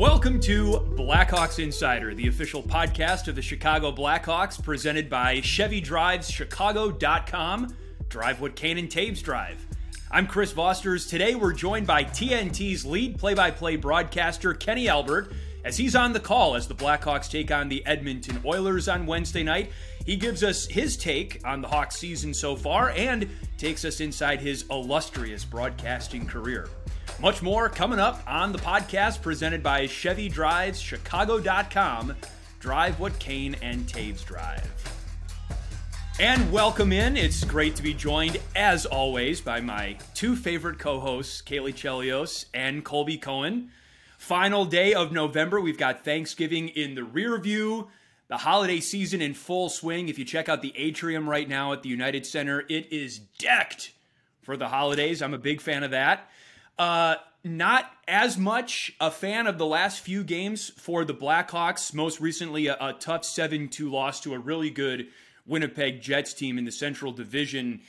Welcome to Blackhawks Insider, the official podcast of the Chicago Blackhawks, presented by Chevy Drives Chicago.com. Drive what Kane and Toews drive. I'm Chris Vosters. Today we're joined by TNT's lead play by play broadcaster, Kenny Albert, as he's on the call as the Blackhawks take on the Edmonton Oilers on Wednesday night. He gives us his take on the Hawks season so far and takes us inside his illustrious broadcasting career. Much more coming up on the podcast presented by Chevy Drives Chicago.com. Drive what Kane and Toews drive. And welcome in. It's great to be joined, as always, by my two favorite co hosts, Caley Chelios and Colby Cohen. Final day of November. We've got Thanksgiving in the rear view, the holiday season in full swing. If you check out the atrium right now at the United Center, it is decked for the holidays. I'm a big fan of that. Uh, not as much a fan of the last few games for the Blackhawks. Most recently, a, a tough 7 2 loss to a really good Winnipeg Jets team in the Central Division.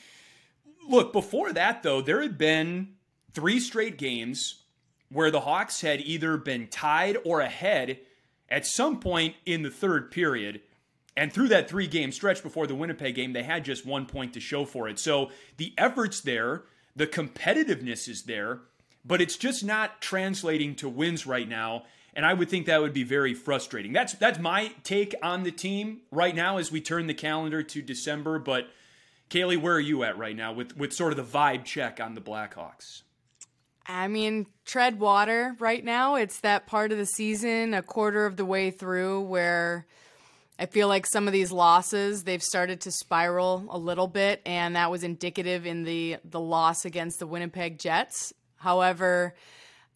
Look, before that, though, there had been three straight games where the Hawks had either been tied or ahead at some point in the third period. And through that three game stretch before the Winnipeg game, they had just one point to show for it. So the effort's there, the competitiveness is there but it's just not translating to wins right now. And I would think that would be very frustrating. That's that's my take on the team right now as we turn the calendar to December. But Caley, where are you at right now with with sort of the vibe check on the Blackhawks? I mean, tread water right now. It's that part of the season, a quarter of the way through, where I feel like some of these losses they've started to spiral a little bit, and that was indicative in the the loss against the Winnipeg Jets. However,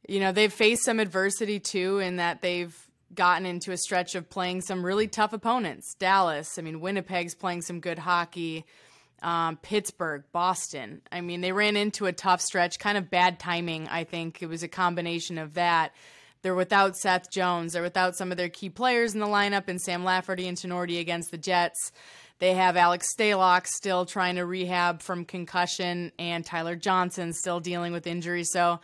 you know, they've faced some adversity too in that they've gotten into a stretch of playing some really tough opponents. Dallas, I mean, Winnipeg's playing some good hockey. Um, Pittsburgh, Boston. I mean, they ran into a tough stretch, kind of bad timing, I think. It was a combination of that. They're without Seth Jones. They're without some of their key players in the lineup, and Sam Lafferty and Tinordi against the Jets. They have Alex Stalock still trying to rehab from concussion, and Tyler Johnson still dealing with injury. So,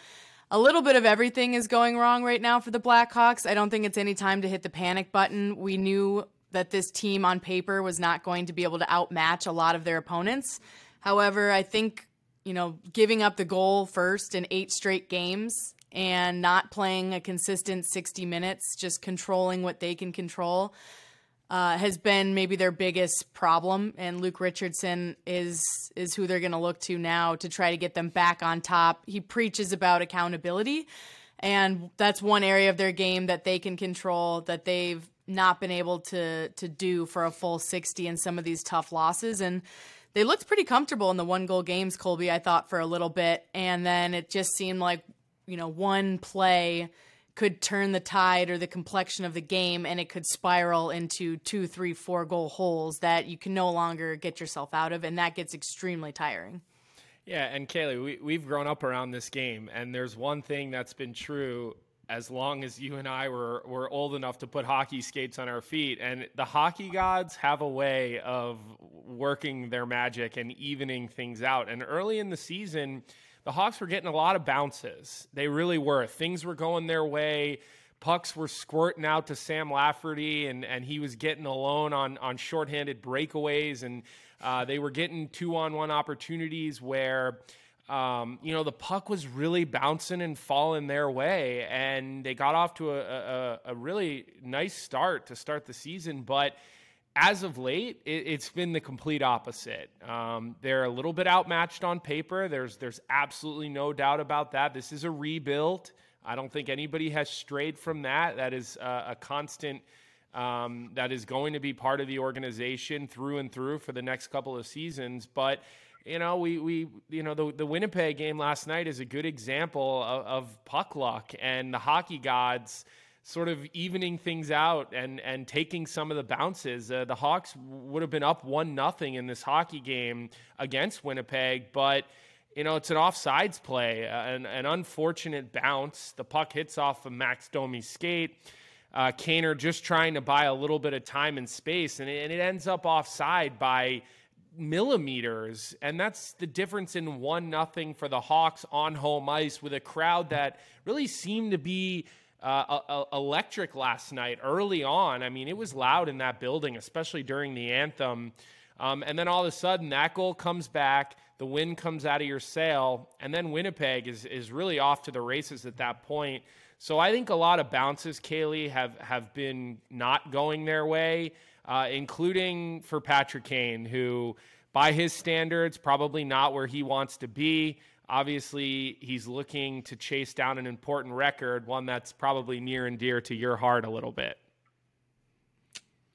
a little bit of everything is going wrong right now for the Blackhawks. I don't think it's any time to hit the panic button. We knew that this team on paper was not going to be able to outmatch a lot of their opponents. However, I think, you know, giving up the goal first in eight straight games and not playing a consistent 60 minutes, just controlling what they can control uh, has been maybe their biggest problem, and Luke Richardson is is who they're going to look to now to try to get them back on top. He preaches about accountability, and that's one area of their game that they can control that they've not been able to to do for a full 60 in some of these tough losses and they looked pretty comfortable in the one goal games Colby I thought for a little bit and then it just seemed like you know one play could turn the tide or the complexion of the game and it could spiral into two, three, four goal holes that you can no longer get yourself out of. And that gets extremely tiring. Yeah. And Caley, we, we've grown up around this game. And there's one thing that's been true as long as you and I were, were old enough to put hockey skates on our feet. And the hockey gods have a way of working their magic and evening things out. And early in the season, the Hawks were getting a lot of bounces. They really were. Things were going their way. Pucks were squirting out to Sam Lafferty, and, and he was getting alone on, on shorthanded breakaways. And uh, they were getting two on one opportunities where, um, you know, the puck was really bouncing and falling their way. And they got off to a, a, a really nice start to start the season. But as of late, it, has been the complete opposite. Um, they're a little bit outmatched on paper. There's there's absolutely no doubt about that. This is a rebuild. I don't think anybody has strayed from that. That is uh, a constant. Um, that is going to be part of the organization through and through for the next couple of seasons. But you know, we we you know the the Winnipeg game last night is a good example of, of puck luck and the hockey gods sort of evening things out and and taking some of the bounces. Uh, the Hawks would have been up one nothing in this hockey game against Winnipeg, but you know it's an offsides play, uh, an, an unfortunate bounce. The puck hits off of Max Domi's skate. Uh, Kaner just trying to buy a little bit of time and space, and it, and it ends up offside by millimeters and that's the difference in one nothing for the hawks on home ice with a crowd that really seemed to be uh, electric last night early on. I mean, it was loud in that building, especially during the anthem. Um, and then all of a sudden, that goal comes back, the wind comes out of your sail, and then Winnipeg is, is really off to the races at that point. So I think a lot of bounces, Caley, have, have been not going their way, uh, including for Patrick Kane, who, by his standards, probably not where he wants to be. Obviously, he's looking to chase down an important record, one that's probably near and dear to your heart a little bit.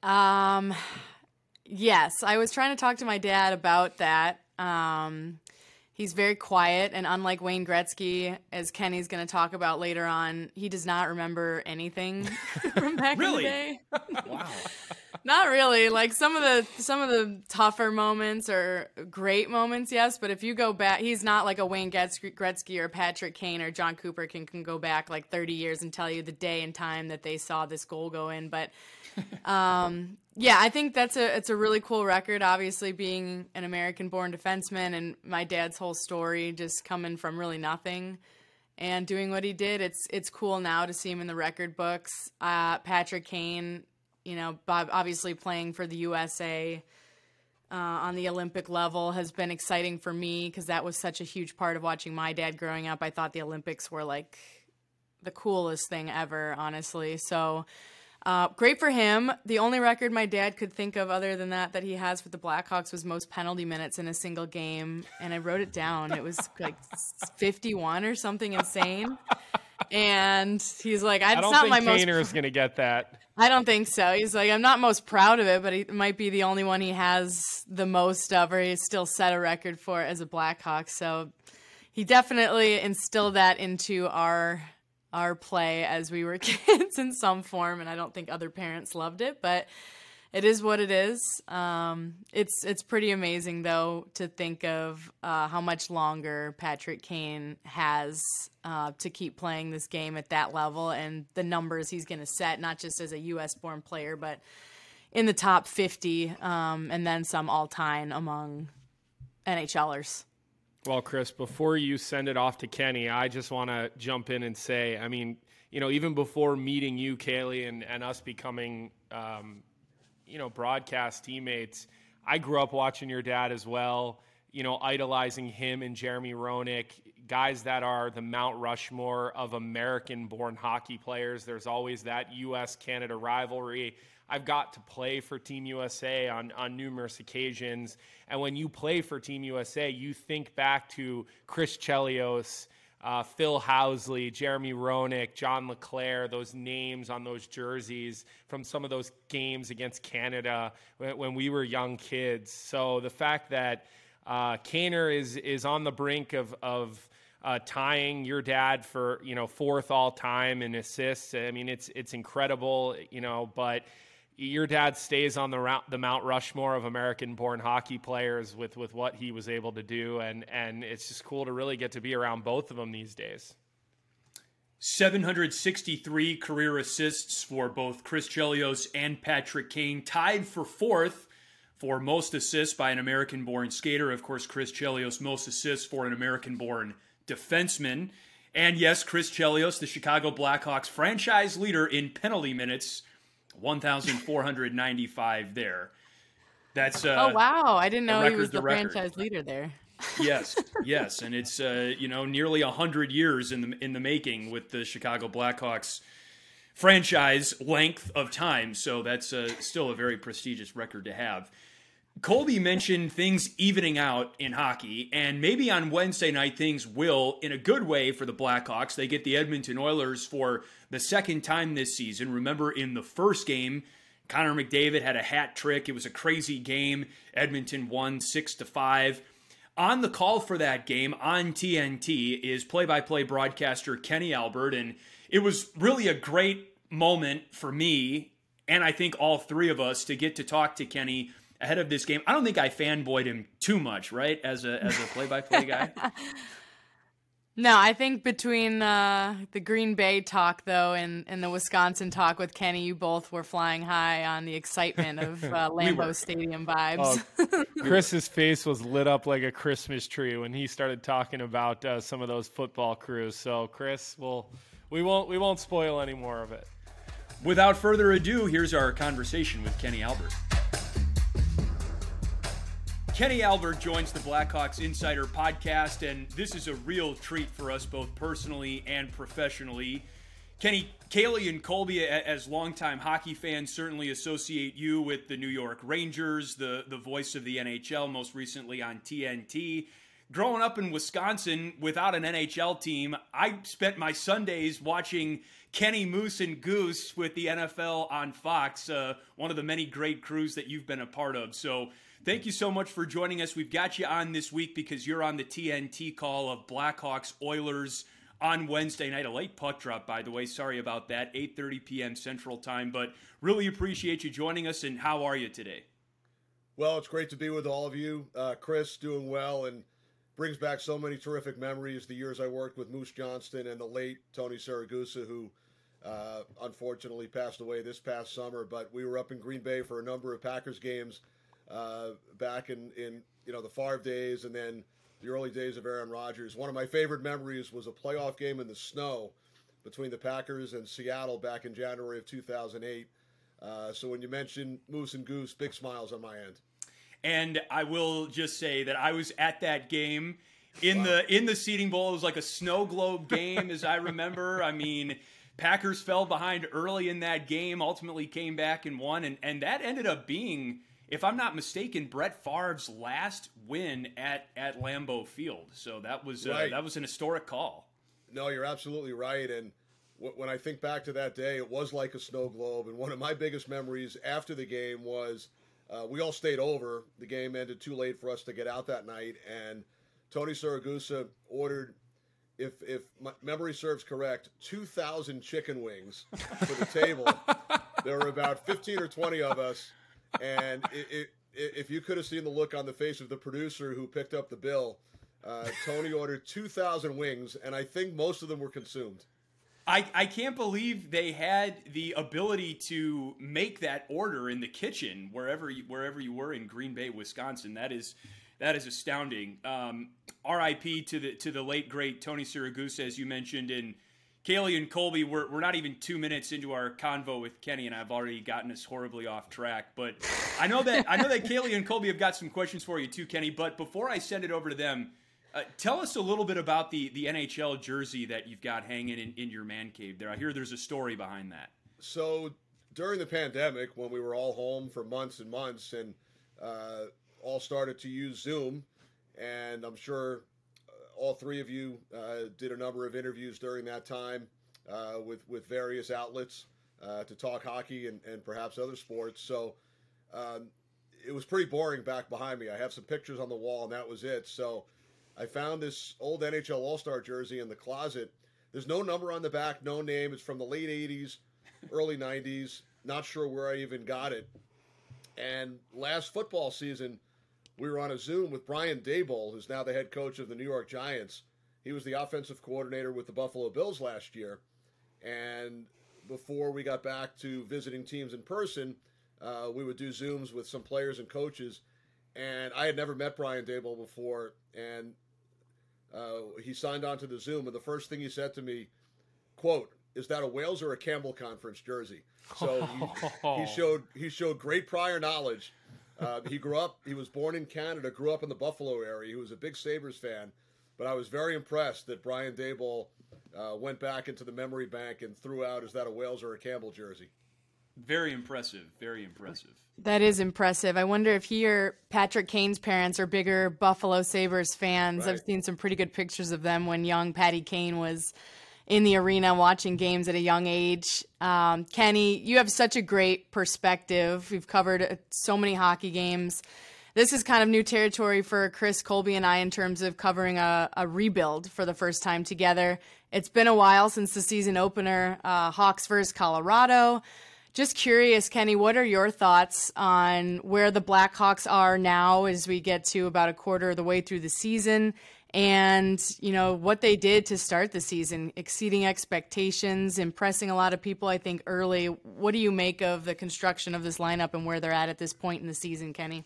Um, yes, I was trying to talk to my dad about that. Um, he's very quiet, and unlike Wayne Gretzky, as Kenny's going to talk about later on, he does not remember anything from back really? in the day. wow. Not really. Like some of the some of the tougher moments or great moments, yes. But if you go back, he's not like a Wayne Gretzky or Patrick Kane or Jon Cooper can can go back like 30 years and tell you the day and time that they saw this goal go in. But um, yeah, I think that's a it's a really cool record. Obviously, being an American-born defenseman and my dad's whole story, just coming from really nothing and doing what he did. It's it's cool now to see him in the record books. Uh, Patrick Kane you know, Bob obviously playing for the USA uh, on the Olympic level has been exciting for me because that was such a huge part of watching my dad growing up. I thought the Olympics were like the coolest thing ever, honestly. So uh, great for him. The only record my dad could think of other than that that he has for the Blackhawks was most penalty minutes in a single game, and I wrote it down. It was like 51 or something insane. And he's like, I, don't not think my Kaner most." is going to get that. I don't think so. He's like, I'm not most proud of it, but it might be the only one he has the most of, or he's still set a record for as a Blackhawk. So he definitely instilled that into our our play as we were kids in some form, and I don't think other parents loved it, but it is what it is. Um, it's it's pretty amazing though to think of uh, how much longer Patrick Kane has uh, to keep playing this game at that level and the numbers he's going to set, not just as a U.S. born player, but in the top 50 um, and then some all time among NHLers. Well, Chris, before you send it off to Kenny, I just want to jump in and say, I mean, you know, even before meeting you, Caley, and, and us becoming um, you know, broadcast teammates. I grew up watching your dad as well, you know, idolizing him and Jeremy Roenick, guys that are the Mount Rushmore of American born hockey players. There's always that US Canada rivalry. I've got to play for Team USA on, on numerous occasions. And when you play for Team USA, you think back to Chris Chelios uh, Phil Housley, Jeremy Roenick, John LeClair, those names on those jerseys from some of those games against Canada when, when we were young kids. So the fact that uh, Kaner is is on the brink of of uh, tying your dad for you know fourth all time in assists. I mean, it's it's incredible, you know, but your dad stays on the the Mount Rushmore of American-born hockey players with with what he was able to do, and and it's just cool to really get to be around both of them these days. 763 career assists for both Chris Chelios and Patrick Kane, tied for fourth for most assists by an American-born skater. Of course, Chris Chelios most assists for an American-born defenseman. And yes, Chris Chelios, the Chicago Blackhawks franchise leader in penalty minutes 1,495 there. That's uh, oh wow! I didn't know he was the franchise leader there. yes, yes, and it's uh, you know nearly hundred years in the in the making with the Chicago Blackhawks franchise length of time. So that's uh, still a very prestigious record to have. Colby mentioned things evening out in hockey, and maybe on Wednesday night things will, in a good way, for the Blackhawks. They get the Edmonton Oilers for the second time this season. Remember, in the first game, Connor McDavid had a hat trick. It was a crazy game. Edmonton won six to five. On the call for that game on TNT is play-by-play broadcaster Kenny Albert, and it was really a great moment for me, and I think all three of us, to get to talk to Kenny ahead of this game. I don't think I fanboyed him too much, right? As a as a play by play guy. No, I think between uh, the Green Bay talk though and, and the Wisconsin talk with Kenny, you both were flying high on the excitement of uh, Lambeau we Stadium vibes. Oh, Chris's face was lit up like a Christmas tree when he started talking about uh, some of those football crews. So, Chris, we'll we won't we won't spoil any more of it. Without further ado, here's our conversation with Kenny Albert. Kenny Albert joins the Blackhawks Insider podcast, and this is a real treat for us both personally and professionally. Kenny, Caley and Colby, as longtime hockey fans, certainly associate you with the New York Rangers, the, the voice of the NHL, most recently on TNT. Growing up in Wisconsin without an NHL team, I spent my Sundays watching Kenny Moose and Goose with the NFL on Fox, uh, one of the many great crews that you've been a part of. So Thank you so much for joining us. We've got you on this week because you're on the TNT call of Blackhawks Oilers on Wednesday night. A late puck drop, by the way. Sorry about that. 8:30 p.m. Central Time, but really appreciate you joining us. And how are you today? Well, it's great to be with all of you. Uh, Chris doing well and brings back so many terrific memories. The years I worked with Moose Johnston and the late Tony Siragusa, who uh, unfortunately passed away this past summer. But we were up in Green Bay for a number of Packers games uh, back in, in you know the Favre days and then the early days of Aaron Rodgers. One of my favorite memories was a playoff game in the snow between the Packers and Seattle back in January of 2008. Uh, so when you mention Moose and Goose, big smiles on my end. And I will just say that I was at that game in wow. the in the seating bowl. It was like a snow globe game, as I remember. I mean, Packers fell behind early in that game, ultimately came back and won, and and that ended up being if I'm not mistaken, Brett Favre's last win at at Lambeau Field. So that was uh, right. that was an historic call. No, you're absolutely right. And w- when I think back to that day, it was like a snow globe. And one of my biggest memories after the game was uh, we all stayed over. The game ended too late for us to get out that night, and Tony Siragusa ordered. If, if my memory serves correct, 2,000 chicken wings for the table. there were about 15 or 20 of us and it, it, if you could have seen the look on the face of the producer who picked up the bill, uh, Tony ordered 2,000 wings, and I think most of them were consumed. I, I can't believe they had the ability to make that order in the kitchen wherever you, wherever you were in Green Bay, Wisconsin. That is that is astounding. Um, R.I.P. to the to the late great Tony Siragusa, as you mentioned, and Caley and Colby, we're, we're not even two minutes into our convo with Kenny, and I've already gotten us horribly off track. But I know that I know that Caley and Colby have got some questions for you too, Kenny. But before I send it over to them, uh, tell us a little bit about the the NHL jersey that you've got hanging in, in your man cave there. I hear there's a story behind that. So during the pandemic, when we were all home for months and months, and uh, all started to use Zoom, and I'm sure all three of you uh, did a number of interviews during that time uh, with with various outlets uh, to talk hockey and, and perhaps other sports. So um, it was pretty boring back behind me. I have some pictures on the wall, and that was it. So I found this old NHL All Star jersey in the closet. There's no number on the back, no name. It's from the late '80s, early '90s. Not sure where I even got it. And last football season, we were on a Zoom with Brian Daboll, who's now the head coach of the New York Giants. He was the offensive coordinator with the Buffalo Bills last year. And before we got back to visiting teams in person, uh, we would do Zooms with some players and coaches. And I had never met Brian Daboll before. And uh, he signed on to the Zoom. And the first thing he said to me, quote, is that a Wales or a Campbell Conference jersey? So he, he showed he showed great prior knowledge uh, he grew up, he was born in Canada, grew up in the Buffalo area. He was a big Sabres fan. But I was very impressed that Brian Daboll uh, went back into the memory bank and threw out, is that a Wales or a Campbell jersey? Very impressive. Very impressive. That is impressive. I wonder if he or Patrick Kane's parents are bigger Buffalo Sabres fans. Right. I've seen some pretty good pictures of them when young Patty Kane was in the arena watching games at a young age. Um, Kenny, you have such a great perspective. We've covered uh, so many hockey games. This is kind of new territory for Chris Colby and I in terms of covering a, a rebuild for the first time together. It's been a while since the season opener, uh, Hawks versus Colorado. Just curious, Kenny, what are your thoughts on where the Blackhawks are now as we get to about a quarter of the way through the season? And you know what they did to start the season exceeding expectations impressing a lot of people i think early. What do you make of the construction of this lineup and where they're at at this point in the season kenny?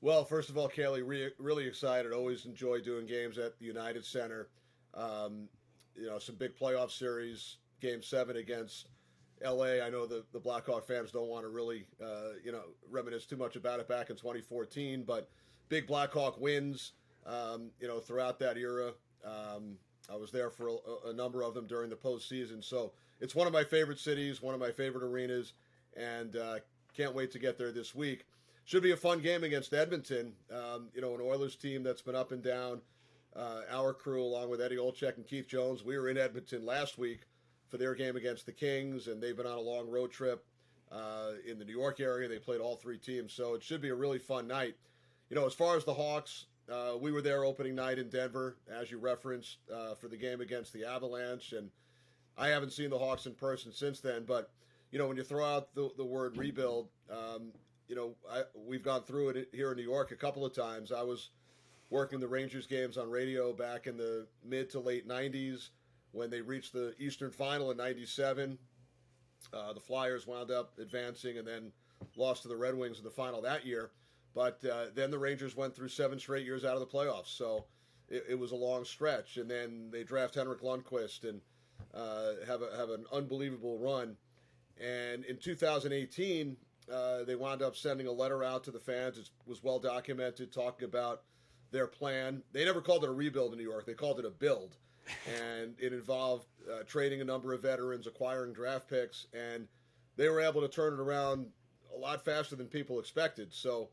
Well first of all Caley, re- really excited. Always enjoy doing games at the united center. Um, you know, some big playoff series, Game Seven against LA. I know the the Blackhawk fans don't want to really, uh, you know, reminisce too much about it back in 2014, but big Blackhawk wins, um, you know, throughout that era. Um, I was there for a, a, number of them during the postseason, so it's one of my favorite cities, one of my favorite arenas, and uh, can't wait to get there this week. Should be a fun game against Edmonton. Um, you know, an Oilers team that's been up and down. Uh, our crew, along with Eddie Olczyk and Keith Jones, we were in Edmonton last week for their game against the Kings, and they've been on a long road trip uh, in the New York area. They played all three teams, so it should be a really fun night. You know, as far as the Hawks, uh, we were there opening night in Denver, as you referenced, uh, for the game against the Avalanche, and I haven't seen the Hawks in person since then. But you know, when you throw out the, the word rebuild, um, you know, I, we've gone through it here in New York a couple of times. I was working the Rangers games on radio back in the mid to late '90s when they reached the Eastern Final in '97. Uh, the Flyers wound up advancing and then lost to the Red Wings in the final that year. But uh, then the Rangers went through seven straight years out of the playoffs, so it, it was a long stretch. And then they draft Henrik Lundqvist and uh, have a, have an unbelievable run. And in 2018, uh, they wound up sending a letter out to the fans. It was well documented, talking about their plan. They never called it a rebuild in New York; they called it a build, and it involved uh, trading a number of veterans, acquiring draft picks, and they were able to turn it around a lot faster than people expected. So,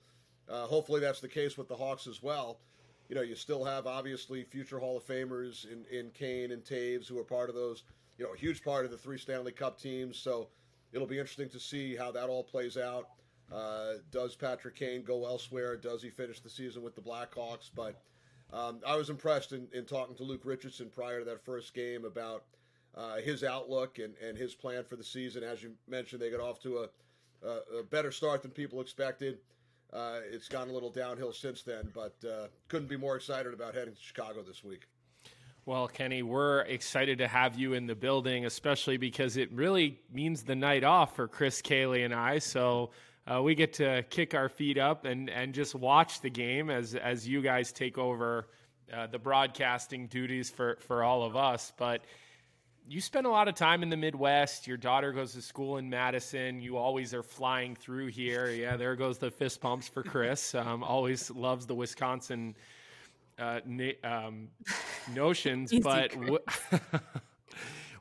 uh, hopefully, that's the case with the Hawks as well you know, you still have obviously future Hall of Famers in, in Kane and Toews who are part of those, you know, a huge part of the three Stanley Cup teams. So it'll be interesting to see how that all plays out. Uh, does Patrick Kane go elsewhere? Does he finish the season with the Blackhawks? But um, I was impressed in, in, talking to Luke Richardson prior to that first game about uh, his outlook and, and his plan for the season. As you mentioned, they got off to a, a, a better start than people expected. Uh, it's gone a little downhill since then, but uh, couldn't be more excited about heading to Chicago this week. Well, Kenny, we're excited to have you in the building, especially because it really means the night off for Chris Caley and I. So uh, we get to kick our feet up and, and just watch the game as as you guys take over uh, the broadcasting duties for for all of us. But you spend a lot of time in the Midwest. Your daughter goes to school in Madison. You always are flying through here. Yeah, there goes the fist pumps for Chris. Um, always loves the Wisconsin uh, na- um, notions. but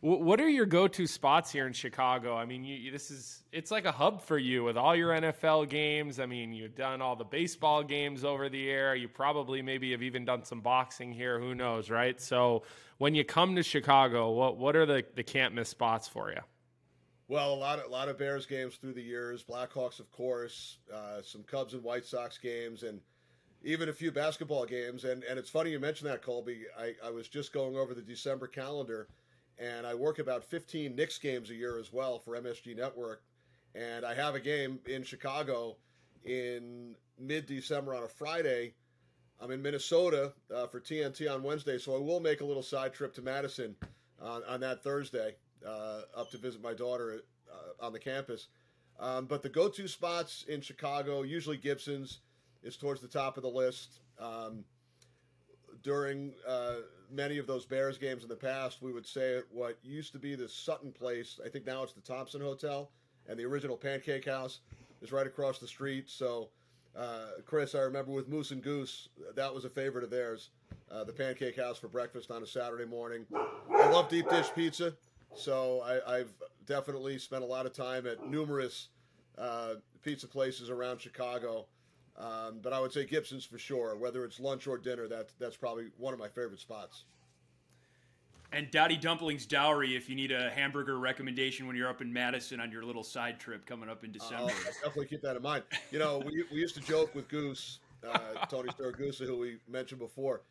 what are your go-to spots here in Chicago? I mean, you, this is it's like a hub for you with all your NFL games. I mean, you've done all the baseball games over the air. You probably maybe have even done some boxing here. Who knows, right? So when you come to Chicago, what what are the the can't miss spots for you? Well, a lot of a lot of Bears games through the years, Blackhawks, of course, uh, some Cubs and White Sox games, and even a few basketball games. And and it's funny you mentioned that, Colby. I, I was just going over the December calendar and I work about 15 Knicks games a year as well for MSG Network. And I have a game in Chicago in mid December on a Friday. I'm in Minnesota uh, for TNT on Wednesday, so I will make a little side trip to Madison on, on that Thursday uh, up to visit my daughter uh, on the campus. Um, but the go to spots in Chicago, usually Gibson's, is towards the top of the list. Um, during uh, many of those Bears games in the past, we would say at what used to be the Sutton Place. I think now it's the Thompson Hotel, and the original Pancake House is right across the street. So, uh, Chris, I remember with Moose and Goose, that was a favorite of theirs. Uh, the Pancake House for breakfast on a Saturday morning. I love deep dish pizza, so I, have definitely spent a lot of time at numerous uh, pizza places around Chicago. Um, but I would say Gibson's for sure. Whether it's lunch or dinner, that that's probably one of my favorite spots. And Dotty Dumpling's Dowry, if you need a hamburger recommendation when you're up in Madison on your little side trip coming up in December. Uh, definitely keep that in mind. You know, we, we used to joke with Goose, uh, Tony Siragusa, who we mentioned before.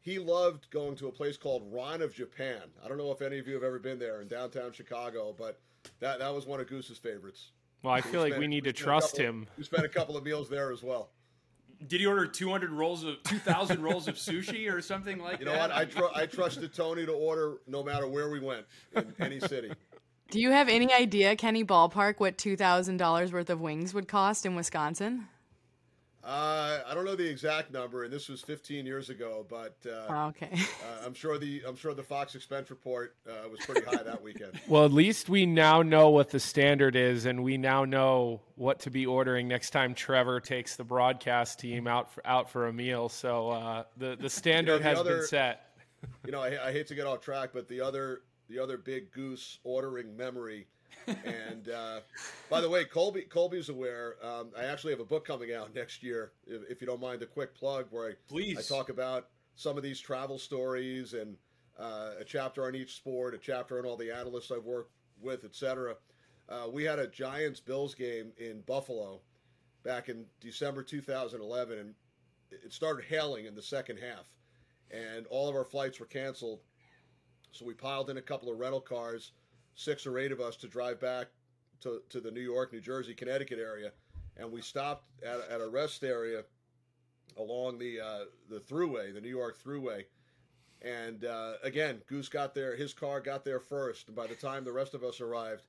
He loved going to a place called Ron of Japan. I don't know if any of you have ever been there in downtown Chicago, but that, that was one of Goose's favorites. Well, I feel like we need we to trust couple, him. We spent a couple of meals there as well. Did he order 200 rolls of 2,000 rolls of sushi or something like you that? You know what? I, tr- I trusted Tony to order no matter where we went in any city. Do you have any idea, Kenny Ballpark, what two thousand dollars worth of wings would cost in Wisconsin? Uh, I don't know the exact number, and this was 15 years ago, but uh, Oh, okay. uh, I'm sure the I'm sure the Fox expense report uh, was pretty high that weekend. Well, at least we now know what the standard is, and we now know what to be ordering next time Trevor takes the broadcast team out for, out for a meal. So uh, the the standard the has other- been set. You know, I, I hate to get off track, but the other the other big goose ordering memory. And uh, by the way, Colby Colby's aware. Um, I actually have a book coming out next year. If, if you don't mind a quick plug, where I Please. I talk about some of these travel stories and uh, a chapter on each sport, a chapter on all the analysts I've worked with, etc. Uh, we had a Giants Bills game in Buffalo back in December 2011, and it started hailing in the second half, and all of our flights were canceled. So we piled in a couple of rental cars, six or eight of us, to drive back to, to the New York, New Jersey, Connecticut area, and we stopped at, at a rest area along the uh, the Thruway, the New York Thruway. And uh, again, Goose got there. His car got there first, and by the time the rest of us arrived,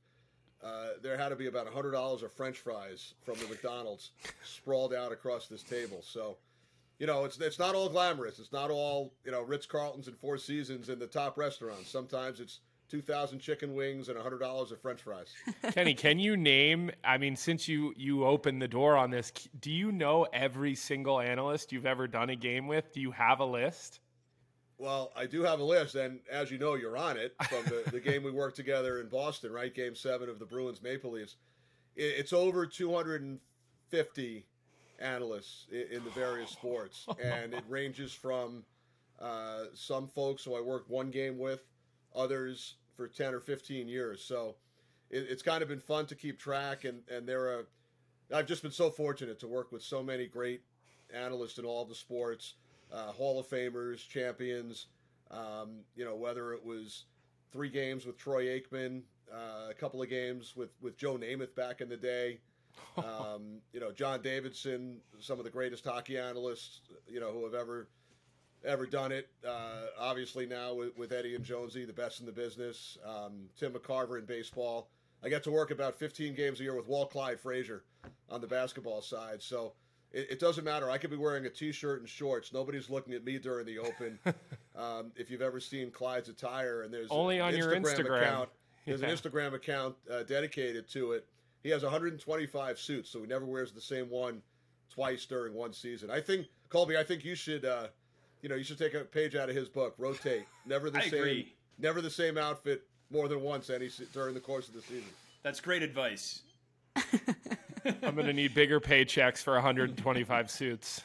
uh, there had to be about hundred dollars of French fries from the McDonald's sprawled out across this table. So, you know, it's it's not all glamorous. It's not all you know Ritz Carltons and Four Seasons in the top restaurants. Sometimes it's two thousand chicken wings and hundred dollars of French fries. Kenny, can you name? I mean, since you you opened the door on this, do you know every single analyst you've ever done a game with? Do you have a list? Well, I do have a list, and as you know, you're on it from the, the game we worked together in Boston, right? Game seven of the Bruins Maple Leafs. It, it's over 250 analysts in, in the various sports, and it ranges from uh, some folks who I worked one game with, others for 10 or 15 years. So it, it's kind of been fun to keep track, and, and there are. I've just been so fortunate to work with so many great analysts in all the sports uh, Hall of Famers, champions. Um, you know, whether it was three games with Troy Aikman, uh, a couple of games with, with Joe Namath back in the day. Um, you know, John Davidson, some of the greatest hockey analysts, you know, who have ever ever done it. Uh, obviously now with, with Eddie and Jonesy, the best in the business. Um, Tim McCarver in baseball. I get to work about 15 games a year with Walt Clyde Frazier on the basketball side. So it, it doesn't matter. I could be wearing a t-shirt and shorts. Nobody's looking at me during the open. um, if you've ever seen Clyde's attire, and there's Only an on your Instagram. account. There's Yeah. an Instagram account uh, dedicated to it. He has 125 suits, so he never wears the same one twice during one season. I think Colby, I think you should, uh, you know, you should take a page out of his book. Rotate, never the I same, agree. never the same outfit more than once any during the course of the season. That's great advice. I'm going to need bigger paychecks for 125 suits.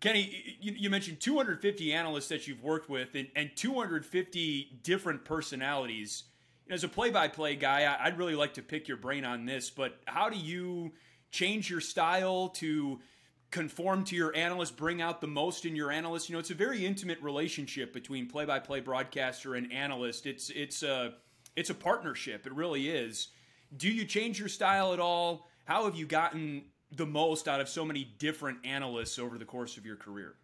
Kenny, you, you mentioned 250 analysts that you've worked with and, and 250 different personalities. As a play by play guy, I- I'd really like to pick your brain on this, but how do you change your style to conform to your analyst, bring out the most in your analyst? You know, it's a very intimate relationship between play by play broadcaster and analyst. It's, it's, a, it's a partnership, it really is. Do you change your style at all? How have you gotten the most out of so many different analysts over the course of your career?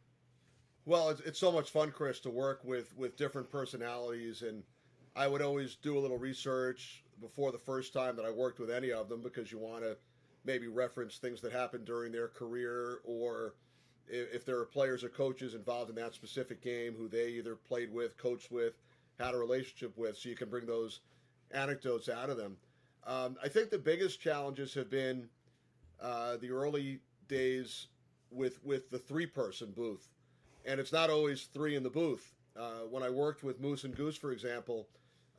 Well, it's, it's so much fun, Chris, to work with with different personalities, and I would always do a little research before the first time that I worked with any of them because you want to maybe reference things that happened during their career, or if, there are players or coaches involved in that specific game who they either played with, coached with, had a relationship with, so you can bring those anecdotes out of them. Um, I think the biggest challenges have been uh, the early days with with the three person booth, and it's not always three in the booth. Uh, when I worked with Moose and Goose, for example,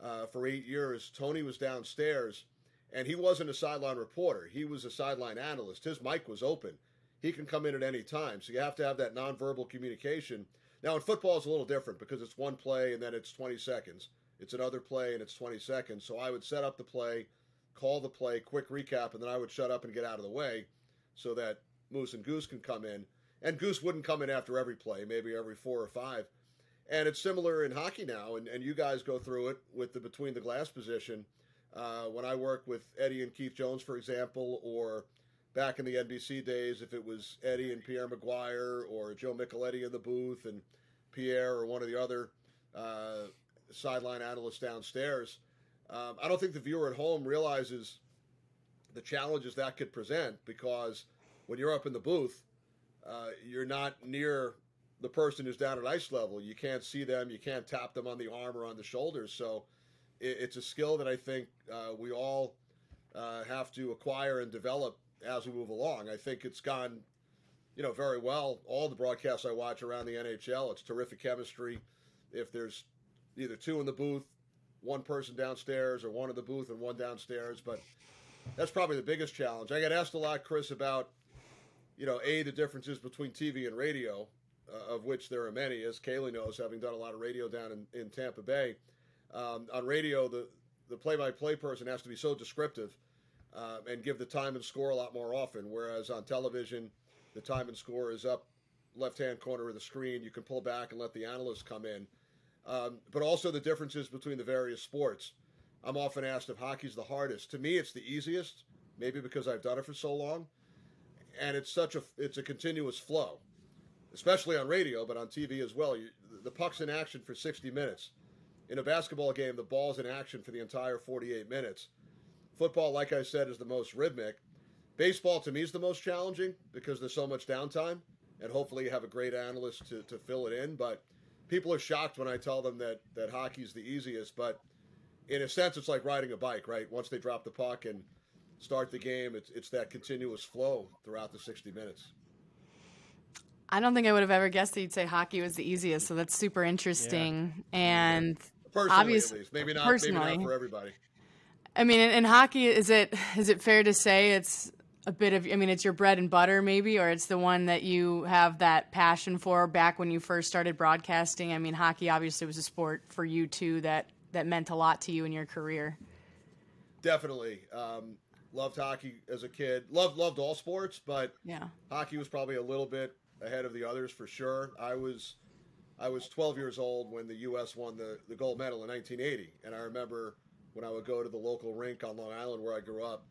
uh, for eight years, Tony was downstairs, and he wasn't a sideline reporter. He was a sideline analyst. His mic was open. He can come in at any time, so you have to have that nonverbal communication. Now in football, it's a little different because it's one play and then it's 20 seconds. It's another play and it's 20 seconds. So I would set up the play, call the play, quick recap, and then I would shut up and get out of the way so that Moose and Goose can come in. And Goose wouldn't come in after every play, maybe every four or five. And it's similar in hockey now, and, and you guys go through it with the between the glass position. Uh, when I worked with Eddie and Keith Jones, for example, or back in the NBC days, if it was Eddie and Pierre McGuire, or Joe Micheletti in the booth, and Pierre or one of the other uh, sideline analysts downstairs, um, I don't think the viewer at home realizes the challenges that could present because when you're up in the booth, uh, you're not near the person who's down at ice level. You can't see them. You can't tap them on the arm or on the shoulders. So it, it's a skill that I think uh, we all uh, have to acquire and develop as we move along. I think it's gone, you know, very well. All the broadcasts I watch around the NHL, it's terrific chemistry. If there's either two in the booth, one person downstairs, or one in the booth and one downstairs, but that's probably the biggest challenge. I get asked a lot, Chris, about you know, a the differences between TV and radio, uh, of which there are many, as Caley knows, having done a lot of radio down in, in Tampa Bay. Um, on radio, the the play-by-play person has to be so descriptive uh, and give the time and score a lot more often. Whereas on television, the time and score is up left-hand corner of the screen. You can pull back and let the analysts come in. Um, but also the differences between the various sports. I'm often asked if hockey's the hardest. To me, it's the easiest. Maybe because I've done it for so long, and it's such a it's a continuous flow, especially on radio, but on TV as well. You, the puck's in action for 60 minutes. In a basketball game, the ball's in action for the entire 48 minutes. Football, like I said, is the most rhythmic. Baseball, to me, is the most challenging because there's so much downtime, and hopefully you have a great analyst to, to fill it in. But people are shocked when I tell them that, that hockey's the easiest. But in a sense, it's like riding a bike, right? Once they drop the puck and start the game, it's, it's that continuous flow throughout the 60 minutes. I don't think I would have ever guessed that you'd say hockey was the easiest. So that's super interesting. Yeah. And personally, obviously, at least. maybe not, personally. maybe not for everybody. I mean, in, in hockey, is it is it fair to say it's a bit of? I mean, it's your bread and butter, maybe, or it's the one that you have that passion for back when you first started broadcasting. I mean, hockey obviously was a sport for you too that that meant a lot to you in your career. Definitely. Um, loved hockey as a kid. Loved loved all sports, but yeah, hockey was probably a little bit ahead of the others for sure. I was I was 12 years old when the U.S. won the, the gold medal in 1980, and I remember when I would go to the local rink on Long Island where I grew up,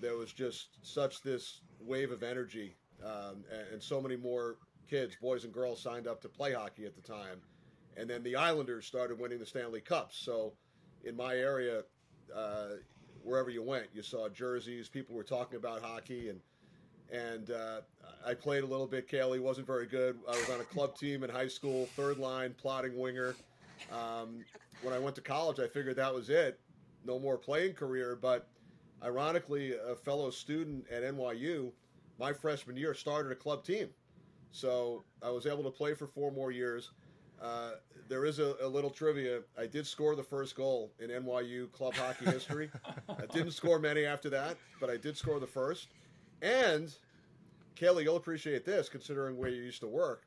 there was just such this wave of energy, um, and, and, so many more kids, boys and girls, signed up to play hockey at the time. And then the Islanders started winning the Stanley Cups. So in my area, uh, wherever you went, you saw jerseys. People were talking about hockey, and and uh, I played a little bit. Caley wasn't very good. I was on a club team in high school, third line, plotting winger. Um, when I went to college, I figured that was it. No more playing career. But ironically, a fellow student at NYU, my freshman year, started a club team. So I was able to play for four more years. Uh, there is a, a, little trivia. I did score the first goal in NYU club hockey history. I didn't score many after that, but I did score the first. And Caley, you'll appreciate this considering where you used to work.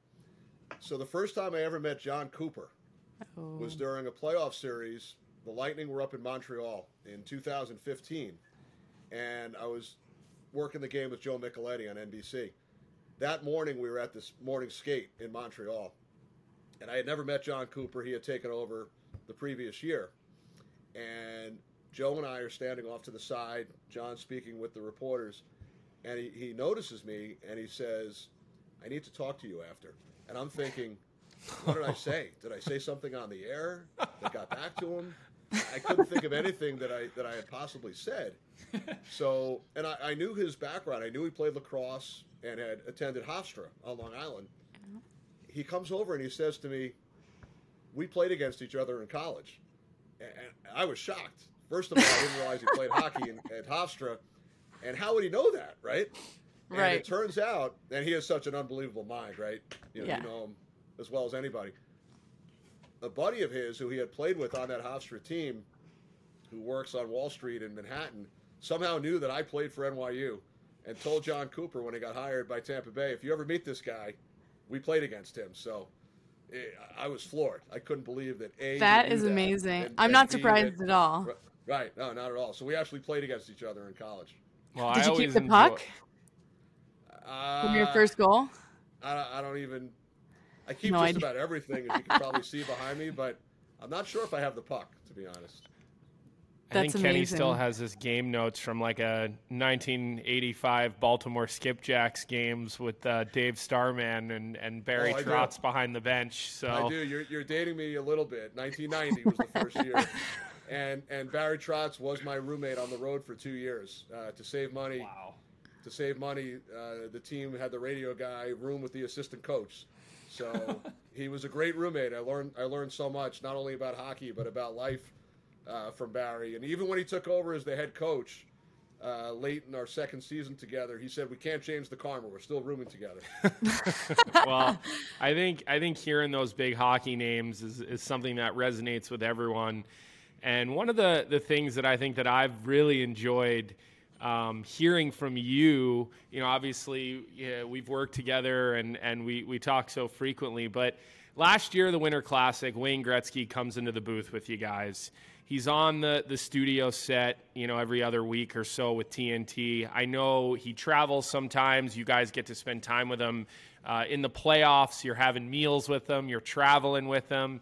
So the first time I ever met Jon Cooper oh. was during a playoff series. The Lightning were up in Montreal in 2015, and I was working the game with Joe Micheletti on NBC. That morning, we were at this morning skate in Montreal, and I had never met Jon Cooper. He had taken over the previous year, and Joe and I are standing off to the side. John speaking with the reporters and he, he notices me and he says, I need to talk to you after. And I'm thinking, what did I say? Did I say something on the air that got back to him? I couldn't think of anything that I that I had possibly said. So, and I, I knew his background. I knew he played lacrosse and had attended Hofstra on Long Island. Uh-huh. He comes over and he says to me, "We played against each other in college," and I was shocked. First of all, I didn't realize he played hockey in, at Hofstra. And how would he know that, right? And right. it turns out, and he has such an unbelievable mind, right? You know, yeah. you know him as well as anybody. A buddy of his who he had played with on that Hofstra team, who works on Wall Street in Manhattan, somehow knew that I played for NYU and told Jon Cooper when he got hired by Tampa Bay, if you ever meet this guy, we played against him. So it, eh, I was floored. I couldn't believe that. A, that is amazing. And, I'm and not surprised at all. Right. No, not at all. So we actually played against each other in college. Well, Did I you keep the puck uh, from your first goal? I, I don't even. I keep no just idea. about everything, as you can probably see behind me, but I'm not sure if I have the puck, to be honest. I think Kenny still has his game notes from like a 1985 Baltimore Skipjacks games with uh, Dave Starman and, and Barry oh, Trotz behind the bench. So I do. You're, you're dating me a little bit. 1990 was the first year. and and Barry Trotz was my roommate on the road for two years uh, to save money. Wow. to save money, uh, the team had the radio guy room with the assistant coach. So he was a great roommate. I learned I learned so much, not only about hockey but about life uh, from Barry. And even when he took over as the head coach uh, late in our second season together, he said, "We can't change the karma. We're still rooming together." well, I think I think hearing those big hockey names is, is something that resonates with everyone. And one of the the things that I think that I've really enjoyed um, hearing from you, you know, obviously yeah, we've worked together and, and we, we talk so frequently, but last year, the Winter Classic, Wayne Gretzky comes into the booth with you guys. He's on the, the studio set, you know, every other week or so with TNT. I know he travels sometimes. You guys get to spend time with him uh, in the playoffs. You're having meals with him. You're traveling with him.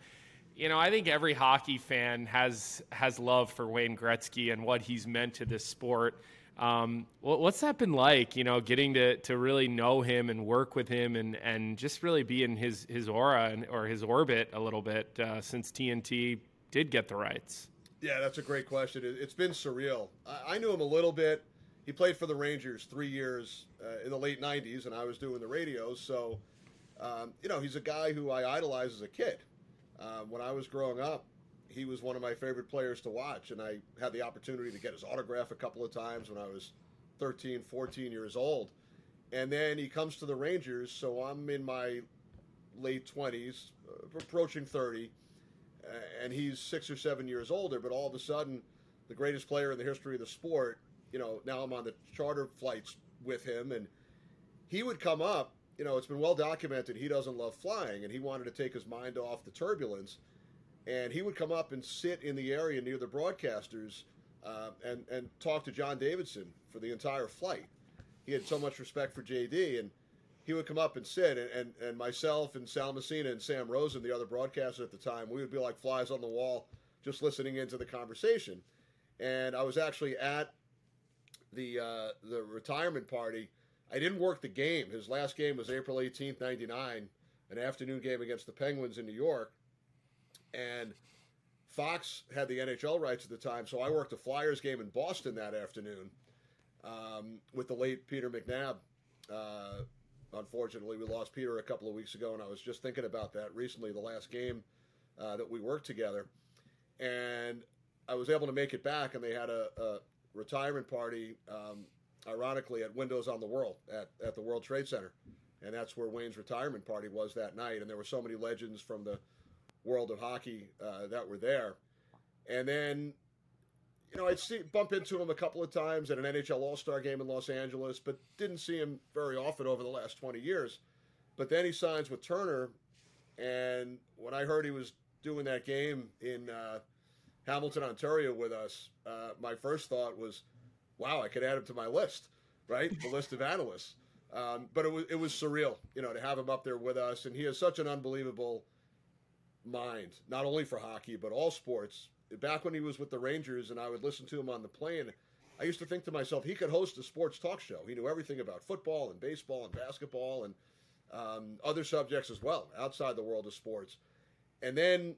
You know, I think every hockey fan has has love for Wayne Gretzky and what he's meant to this sport. Um, what's that been like? You know, getting to, to really know him and work with him and, and just really be in his his aura and, or his orbit a little bit uh, since TNT did get the rights. Yeah, that's a great question. It's been surreal. I, I knew him a little bit. He played for the Rangers three years uh, in the late '90s, and I was doing the radio. So, um, you know, he's a guy who I idolized as a kid. Um, when I was growing up, he was one of my favorite players to watch, and I had the opportunity to get his autograph a couple of times when I was 13, 14 years old. And then he comes to the Rangers, so I'm in my late 20s, uh, approaching 30, uh, and he's six or seven years older, but all of a sudden, the greatest player in the history of the sport, you know, now I'm on the charter flights with him, and he would come up. You know, it's been well documented he doesn't love flying, and he wanted to take his mind off the turbulence and he would come up and sit in the area near the broadcasters uh, and and talk to John Davidson for the entire flight. He had so much respect for JD, and he would come up and sit, and, and, and myself and Sal Messina and Sam Rosen, the other broadcaster at the time, we would be like flies on the wall, just listening into the conversation. And I was actually at the uh, the retirement party. I didn't work the game. His last game was April 18th, 99, an afternoon game against the Penguins in New York and Fox had the NHL rights at the time, so I worked a Flyers game in Boston that afternoon um, with the late Peter McNab. Uh, unfortunately, we lost Peter a couple of weeks ago, and I was just thinking about that recently, the last game uh, that we worked together. And I was able to make it back, and they had a, a retirement party, um, ironically, at Windows on the World at, at the World Trade Center. And that's where Wayne's retirement party was that night. And there were so many legends from the world of hockey uh, that were there. And then, you know, I'd see bump into him a couple of times at an NHL All Star game in Los Angeles, but didn't see him very often over the last 20 years. But then he signs with Turner, and when I heard he was doing that game in uh, Hamilton, Ontario with us, uh, my first thought was, wow, I could add him to my list, right? The list of analysts. Um, but it was it was surreal, you know, to have him up there with us, and he has such an unbelievable mind, not only for hockey, but all sports. Back when he was with the Rangers and I would listen to him on the plane, I used to think to myself, he could host a sports talk show. He knew everything about football and baseball and basketball and um, other subjects as well outside the world of sports. And then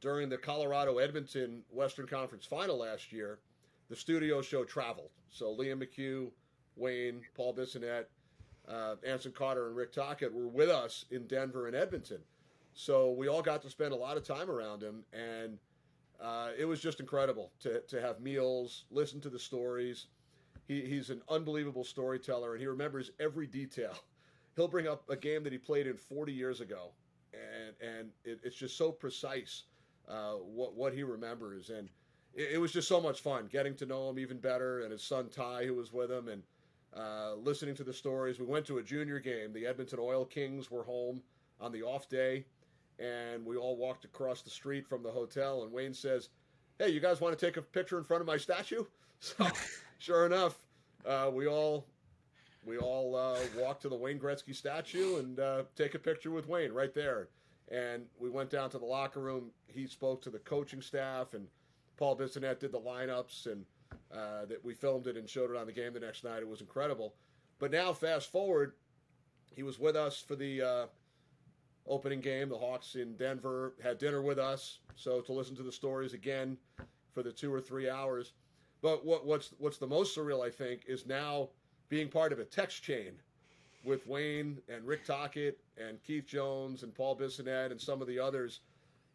during the Colorado Edmonton Western Conference final last year, the studio show traveled. So Liam McHugh, Wayne, Paul Bissonnette, uh, Anson Carter, and Rick Tocchet were with us in Denver and Edmonton. So we all got to spend a lot of time around him, and uh, it was just incredible to, to have meals, listen to the stories. He, he's an unbelievable storyteller, and he remembers every detail. He'll bring up a game that he played in 40 years ago, and and it, it's just so precise uh, what what he remembers, and it, it, was just so much fun getting to know him even better, and his son Ty, who was with him, and uh, listening to the stories. We went to a junior game. The Edmonton Oil Kings were home on the off day and we all walked across the street from the hotel. And Wayne says, "Hey, you guys want to take a picture in front of my statue?" So, sure enough, uh, we all we all uh, walked to the Wayne Gretzky statue and uh, take a picture with Wayne right there. And we went down to the locker room. He spoke to the coaching staff, and Paul Bissonnette did the lineups, and uh, that we filmed it and showed it on the game the next night. It was incredible. But now, fast forward, he was with us for the uh, opening game. The Hawks in Denver had dinner with us, so to listen to the stories again for the two or three hours. But what, what's what's the most surreal, I think, is now being part of a text chain with Wayne and Rick Tocchet and Keith Jones and Paul Bissonnette and some of the others.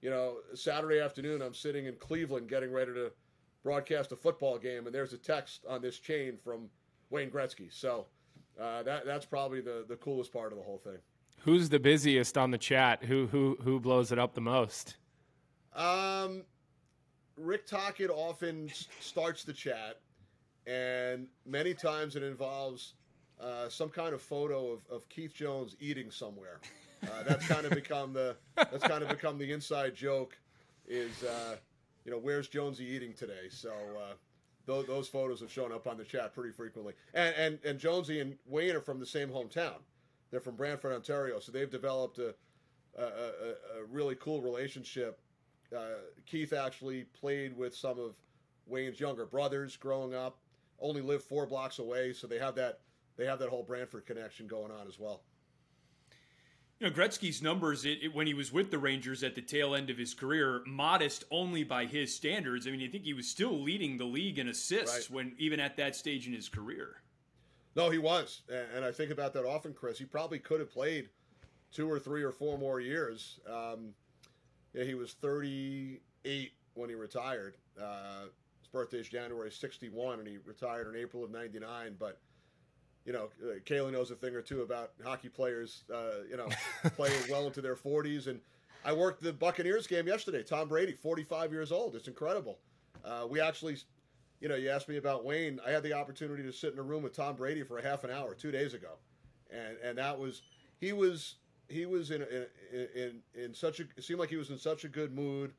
You know, Saturday afternoon, I'm sitting in Cleveland getting ready to broadcast a football game, and there's a text on this chain from Wayne Gretzky. So uh, that that's probably the the coolest part of the whole thing. Who's the busiest on the chat? Who who who blows it up the most? Um, Rick Tocchet often starts the chat, and many times it involves uh, some kind of photo of, of Keith Jones eating somewhere. Uh, that's kind of become the that's kind of become the inside joke. Is uh, you know where's Jonesy eating today? So uh, those, those photos have shown up on the chat pretty frequently. And and and Jonesy and Wayne are from the same hometown. They're from Brantford, Ontario, so they've developed a a, a, a really cool relationship. Uh, Keith actually played with some of Wayne's younger brothers growing up. Only lived four blocks away, so they have that they have that whole Brantford connection going on as well. You know, Gretzky's numbers it, it, when he was with the Rangers at the tail end of his career, modest only by his standards. I mean, I think he was still leading the league in assists right. when even at that stage in his career. No, he was, and I think about that often, Chris. He probably could have played two or three or four more years. Um, yeah, he was 38 when he retired. Uh, his birthday is January 61, and he retired in April of 99. But you know, uh, Caley knows a thing or two about hockey players, uh, you know, playing well into their 40s. And I worked the Buccaneers game yesterday. Tom Brady, 45 years old. It's incredible. Uh, we actually, you know, you asked me about Wayne. I had the opportunity to sit in a room with Tom Brady for a half an hour two days ago, and and that was he was he was in in in, in such a it seemed like he was in such a good mood.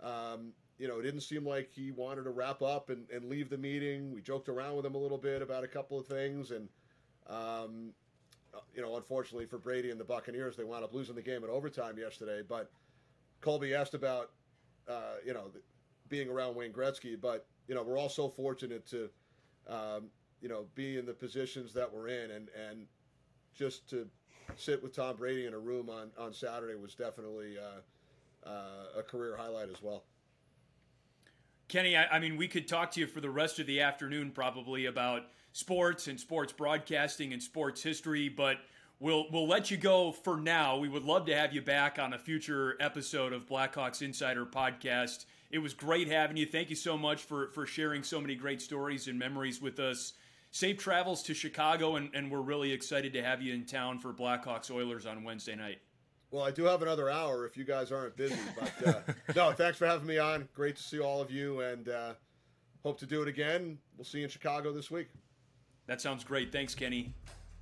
Um, you know, it didn't seem like he wanted to wrap up and, and leave the meeting. We joked around with him a little bit about a couple of things, and um, you know, unfortunately for Brady and the Buccaneers, they wound up losing the game in overtime yesterday. But Colby asked about, uh, you know, being around Wayne Gretzky, but you know, we're all so fortunate to, um, you know, be in the positions that we're in, and and just to sit with Tom Brady in a room on on Saturday was definitely uh, uh, a career highlight as well. Kenny, I, I mean, we could talk to you for the rest of the afternoon probably about sports and sports broadcasting and sports history, but we'll we'll let you go for now. We would love to have you back on a future episode of Blackhawks Insider Podcast. It was great having you. Thank you so much for for sharing so many great stories and memories with us. Safe travels to Chicago, and, and we're really excited to have you in town for Blackhawks Oilers on Wednesday night. Well, I do have another hour if you guys aren't busy. But uh, no, thanks for having me on. Great to see all of you, and uh, hope to do it again. We'll see you in Chicago this week. That sounds great. Thanks, Kenny.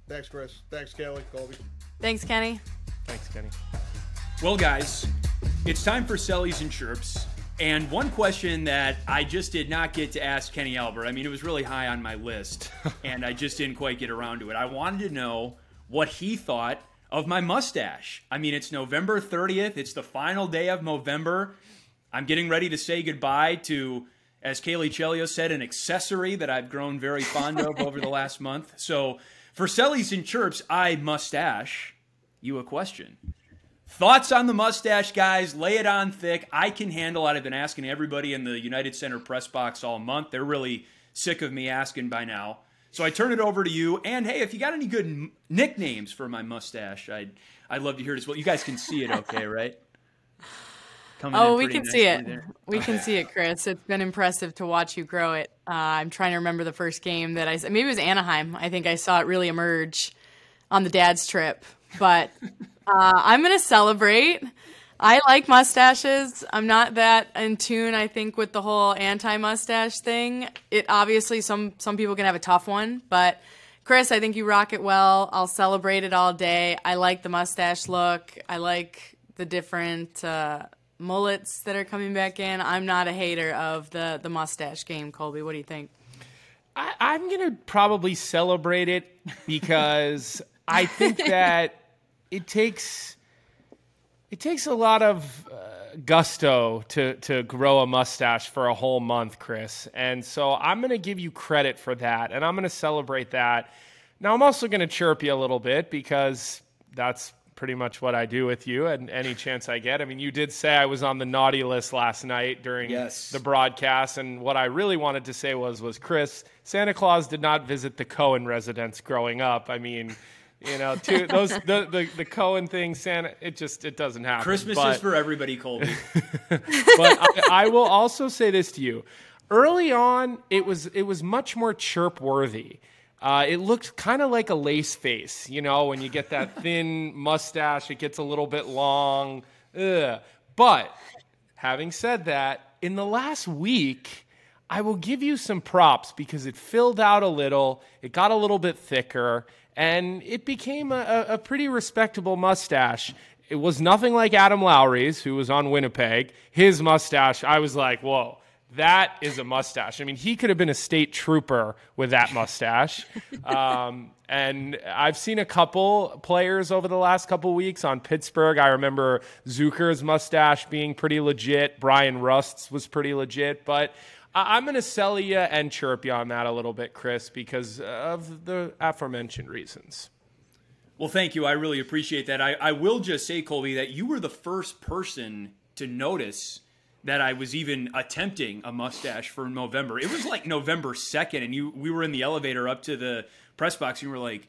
Thanks, Chris. Thanks, Kelly. Colby. Thanks, Kenny. Thanks, Kenny. Well, guys, it's time for Sellies and Chirps. And one question that I just did not get to ask Kenny Albert, I mean, it was really high on my list, and I just didn't quite get around to it. I wanted to know what he thought of my mustache. I mean, it's November 30th, it's the final day of November. I'm getting ready to say goodbye to as Caley Chelios said, an accessory that I've grown very fond of over the last month. So for Sellies and Chirps, I mustache you a question. Thoughts on the mustache, guys? Lay it on thick. I can handle it. I've been asking everybody in the United Center press box all month. They're really sick of me asking by now. So I turn it over to you. And hey, if you got any good m- nicknames for my mustache, I'd I'd love to hear it as well. You guys can see it, okay, right? oh, we can see it. There. We can see it, Chris. It's been impressive to watch you grow it. Uh, I'm trying to remember the first game that I maybe it was Anaheim. I think I saw it really emerge on the dad's trip. But uh, I'm going to celebrate. I like mustaches. I'm not that in tune. I think with the whole anti-mustache thing. It obviously some some people can have a tough one, but. Chris, I think you rock it well. I'll celebrate it all day. I like the mustache look. I like the different uh, mullets that are coming back in. I'm not a hater of the the mustache game, Colby. What do you think? I, I'm gonna probably celebrate it because I think that it takes it takes a lot of uh, gusto to to grow a mustache for a whole month, Chris. And so I'm going to give you credit for that, and I'm going to celebrate that. Now I'm also going to chirp you a little bit because that's pretty much what I do with you and any chance I get. I mean, you did say I was on the naughty list last night during yes. the broadcast, and what I really wanted to say was, was Chris, Santa Claus did not visit the Cohen residence growing up. I mean, you know, two, those the, the the Cohen thing, Santa, it just it doesn't happen. Christmas but, is for everybody, Colby. but I, I will also say this to you: early on, it was it was much more chirp worthy. Uh, it looked kind of like a lace face, you know, when you get that thin mustache, it gets a little bit long. Ugh. But having said that, in the last week, I will give you some props because it filled out a little, it got a little bit thicker, and it became a, a pretty respectable mustache. It was nothing like Adam Lowry's, who was on Winnipeg. His mustache, I was like, whoa that is a mustache. I mean, he could have been a state trooper with that mustache. Um, and I've seen a couple players over the last couple weeks on Pittsburgh. I remember Zucker's mustache being pretty legit. Bryan Rust's was pretty legit. But I'm going to sell you and chirp you on that a little bit, Chris, because of the aforementioned reasons. Well, thank you. I really appreciate that. I, I will just say, Colby, that you were the first person to notice that I was even attempting a mustache for November. It was like November 2nd and you we were in the elevator up to the press box and you were like,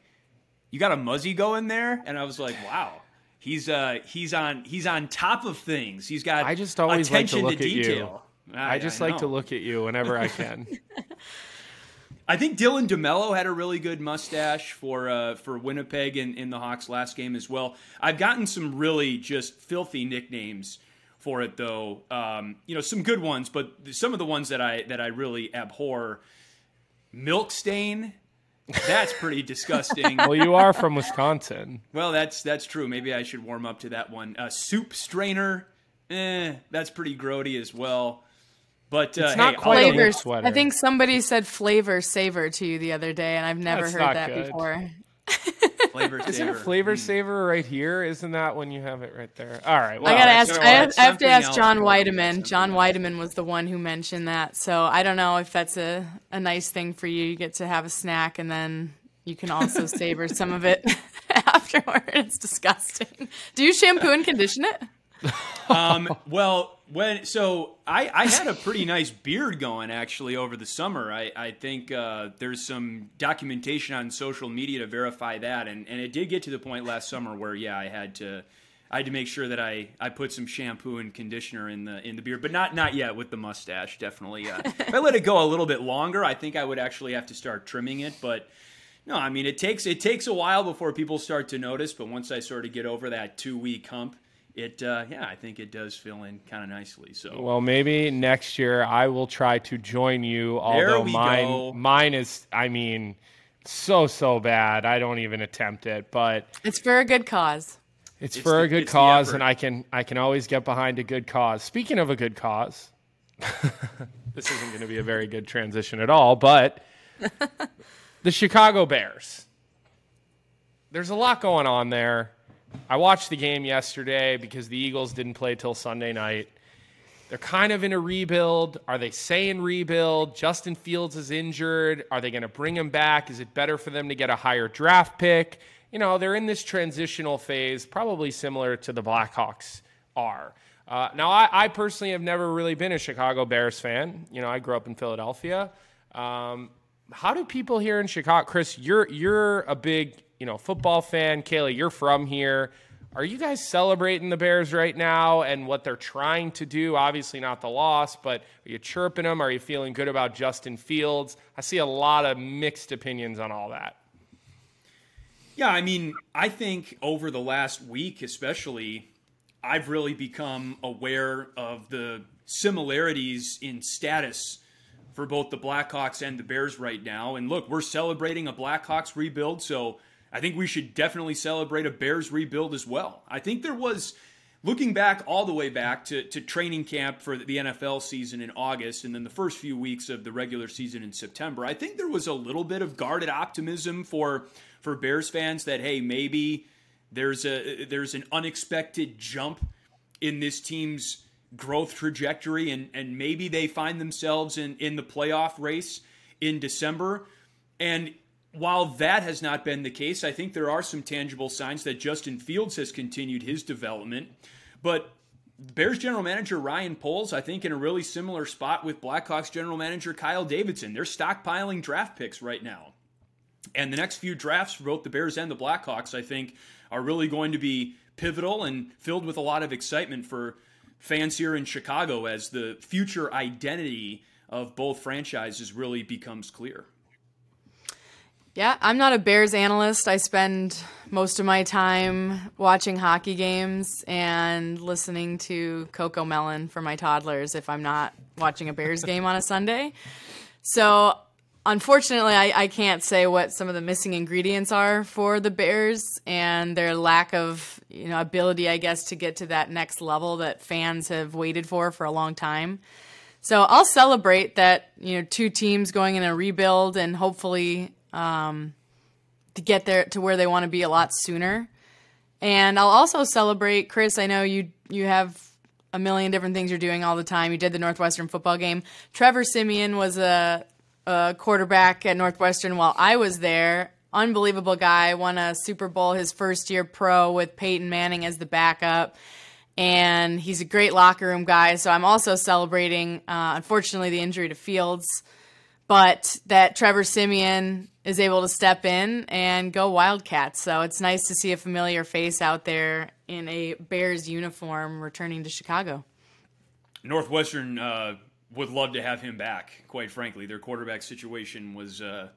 "You got a muzzy going there?" And I was like, "Wow. He's uh he's on he's on top of things. He's got I just always like to look to at you. I, I just I like to look at you whenever I can. I think Dylan DeMelo had a really good mustache for uh, for Winnipeg in, in the Hawks last game as well. I've gotten some really just filthy nicknames for it though. Um, you know, some good ones, but some of the ones that I that I really abhor. Milk stain. That's pretty disgusting. well, you are from Wisconsin. Well, that's that's true. Maybe I should warm up to that one. Uh, soup strainer. Eh, that's pretty grody as well. But uh, it's not hey, quite flavors. I think somebody said flavor saver to you the other day, and I've never that's heard that good. before. Flavor Isn't a flavor mm. saver right here? Isn't that when you have it right there? All right. Well, I gotta ask. I have, I have to ask John Weideman. John Weideman was the one who mentioned that. So I don't know if that's a, a nice thing for you. You get to have a snack and then you can also savor some of it afterward. It's disgusting. Do you shampoo and condition it? um, well, when so I, I had a pretty nice beard going actually over the summer. I, I think uh, there's some documentation on social media to verify that, and, and it did get to the point last summer where yeah, I had to I had to make sure that I, I put some shampoo and conditioner in the in the beard, but not not yet with the mustache. Definitely, uh, if I let it go a little bit longer, I think I would actually have to start trimming it, but. No, I mean it takes it takes a while before people start to notice, but once I sort of get over that two week hump, it uh, yeah, I think it does fill in kind of nicely. So well, maybe next year I will try to join you. Although mine go. mine is, I mean, so so bad. I don't even attempt it, but it's for a good cause. It's, it's for the, a good cause, and I can I can always get behind a good cause. Speaking of a good cause, this isn't going to be a very good transition at all, but the Chicago Bears. There's a lot going on there I watched the game yesterday because the Eagles didn't play till Sunday night. They're kind of in a rebuild. Are they saying rebuild? Justin Fields is injured. Are they going to bring him back? Is it better for them to get a higher draft pick? You know, they're in this transitional phase, probably similar to the Blackhawks are. Uh, now, I, I, personally have never really been a Chicago Bears fan. You know, I grew up in Philadelphia. Um, how do people here in Chicago, Chris? You're you're a big you know, football fan. Kayla, you're from here. Are you guys celebrating the Bears right now and what they're trying to do? Obviously, not the loss, but are you chirping them? Are you feeling good about Justin Fields? I see a lot of mixed opinions on all that. Yeah, I mean, I think over the last week, especially, I've really become aware of the similarities in status for both the Blackhawks and the Bears right now. And look, we're celebrating a Blackhawks rebuild, so I think we should definitely celebrate a Bears rebuild as well. I think there was, looking back all the way back to, to training camp for the NFL season in August and then the first few weeks of the regular season in September, I think there was a little bit of guarded optimism for for Bears fans that hey, maybe there's a there's an unexpected jump in this team's growth trajectory and and maybe they find themselves in in the playoff race in December. And while that has not been the case, I think there are some tangible signs that Justin Fields has continued his development. But Bears general manager Ryan Poles, I think, in a really similar spot with Blackhawks general manager Kyle Davidson. They're stockpiling draft picks right now. And the next few drafts for both the Bears and the Blackhawks, I think, are really going to be pivotal and filled with a lot of excitement for fans here in Chicago as the future identity of both franchises really becomes clear. Yeah, I'm not a Bears analyst. I spend most of my time watching hockey games and listening to Cocomelon for my toddlers if I'm not watching a Bears game on a Sunday. So, unfortunately, I, I can't say what some of the missing ingredients are for the Bears and their lack of you know ability, I guess, to get to that next level that fans have waited for for a long time. So I'll celebrate that you know two teams going in a rebuild and hopefully um, to get there to where they want to be a lot sooner. And I'll also celebrate, Chris. I know you you have a million different things you're doing all the time. You did the Northwestern football game. Trevor Siemian was a, a quarterback at Northwestern while I was there. Unbelievable guy. Won a Super Bowl his first year pro with Peyton Manning as the backup and he's a great locker room guy. So I'm also celebrating, uh, unfortunately, the injury to Fields, but that Trevor Siemian is able to step in and go Wildcats. So it's nice to see a familiar face out there in a Bears uniform returning to Chicago. Northwestern uh, would love to have him back. Quite frankly, their quarterback situation was uh,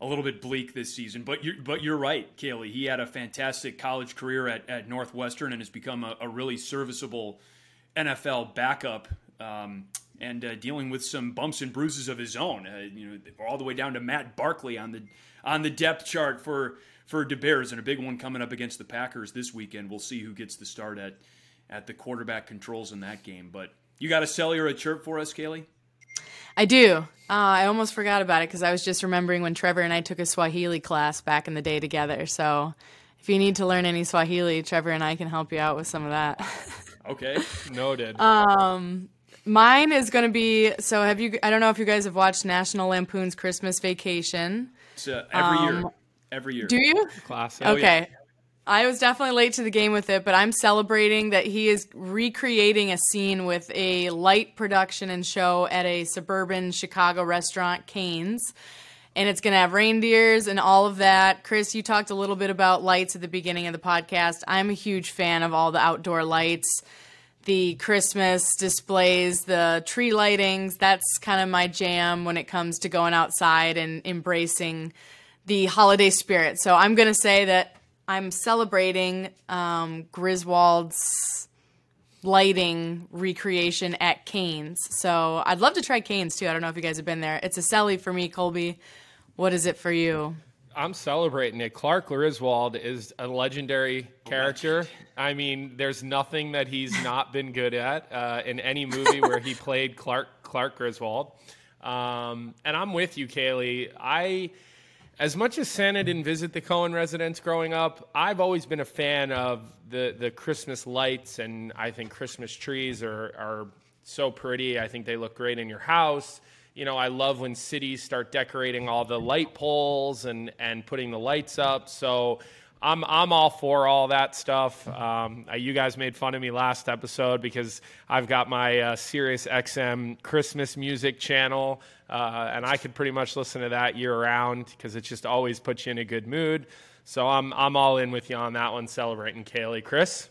a little bit bleak this season. But you're but you're right, Caley. He had a fantastic college career at, at Northwestern and has become a, a really serviceable NFL backup. Um, and uh, dealing with some bumps and bruises of his own. Uh, you know, all the way down to Matt Barkley on the on the depth chart for for the Bears, and a big one coming up against the Packers this weekend. We'll see who gets the start at at the quarterback controls in that game. But you got a cellular a chirp for us, Caley? I do. Uh, I almost forgot about it because I was just remembering when Trevor and I took a Swahili class back in the day together. So if you need to learn any Swahili, Trevor and I can help you out with some of that. Okay, noted. Um, Mine is going to be so. Have you? I don't know if you guys have watched National Lampoon's Christmas Vacation. It's uh, every um, year. Every year. Do you? Classic. Okay. Oh, yeah. I was definitely late to the game with it, but I'm celebrating that he is recreating a scene with a light production and show at a suburban Chicago restaurant, Cane's. And it's going to have reindeers and all of that. Chris, you talked a little bit about lights at the beginning of the podcast. I'm a huge fan of all the outdoor lights the Christmas displays, the tree lightings. That's kind of my jam when it comes to going outside and embracing the holiday spirit. So I'm going to say that I'm celebrating um, Griswold's lighting recreation at Cane's. So I'd love to try Cane's too. I don't know if you guys have been there. It's a celly for me, Colby. What is it for you? I'm celebrating it. Clark Griswold is a legendary character. I mean, there's nothing that he's not been good at uh, in any movie where he played Clark Clark Griswold. Um, and I'm with you, Caley. I, as much as Santa didn't visit the Cohen residence growing up, I've always been a fan of the the Christmas lights, and I think Christmas trees are are so pretty. I think they look great in your house you know, I love when cities start decorating all the light poles and, and putting the lights up. So I'm, I'm all for all that stuff. Um, uh, you guys made fun of me last episode because I've got my uh, Sirius XM Christmas music channel, uh, and I could pretty much listen to that year round because it just always puts you in a good mood. So I'm, I'm all in with you on that one, celebrating Caley. Chris?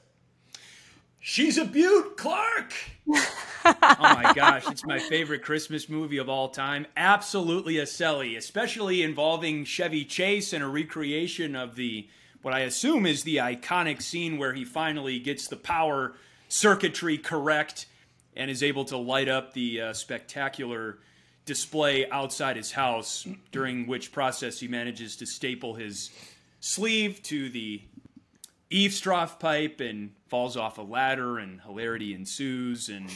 She's a beaut, Clark. oh my gosh, it's my favorite Christmas movie of all time. Absolutely a Selly, especially involving Chevy Chase and a recreation of the what I assume is the iconic scene where he finally gets the power circuitry correct and is able to light up the uh, spectacular display outside his house, during which process he manages to staple his sleeve to the eavesdrop pipe and falls off a ladder and hilarity ensues and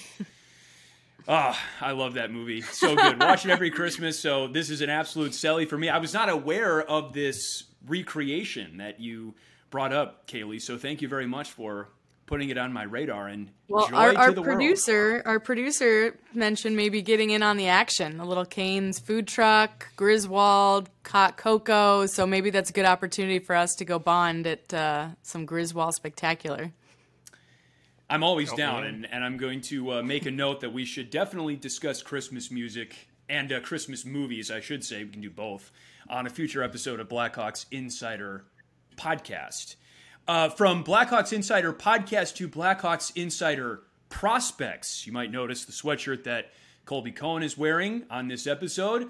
ah oh, i love that movie so good watch it every christmas so this is an absolute selly for me i was not aware of this recreation that you brought up caley so thank you very much for putting it on my radar. And well, joy our, to our the producer, world. our producer mentioned maybe getting in on the action. A little Cane's food truck, Griswold, hot cocoa. So maybe that's a good opportunity for us to go bond at uh, some Griswold Spectacular. I'm always down, and, and I'm going to uh, make a note that we should definitely discuss Christmas music and uh, Christmas movies, I should say. We can do both on a future episode of Blackhawks Insider podcast. Uh, from Blackhawks Insider podcast to Blackhawks Insider prospects, you might notice the sweatshirt that Colby Cohen is wearing on this episode,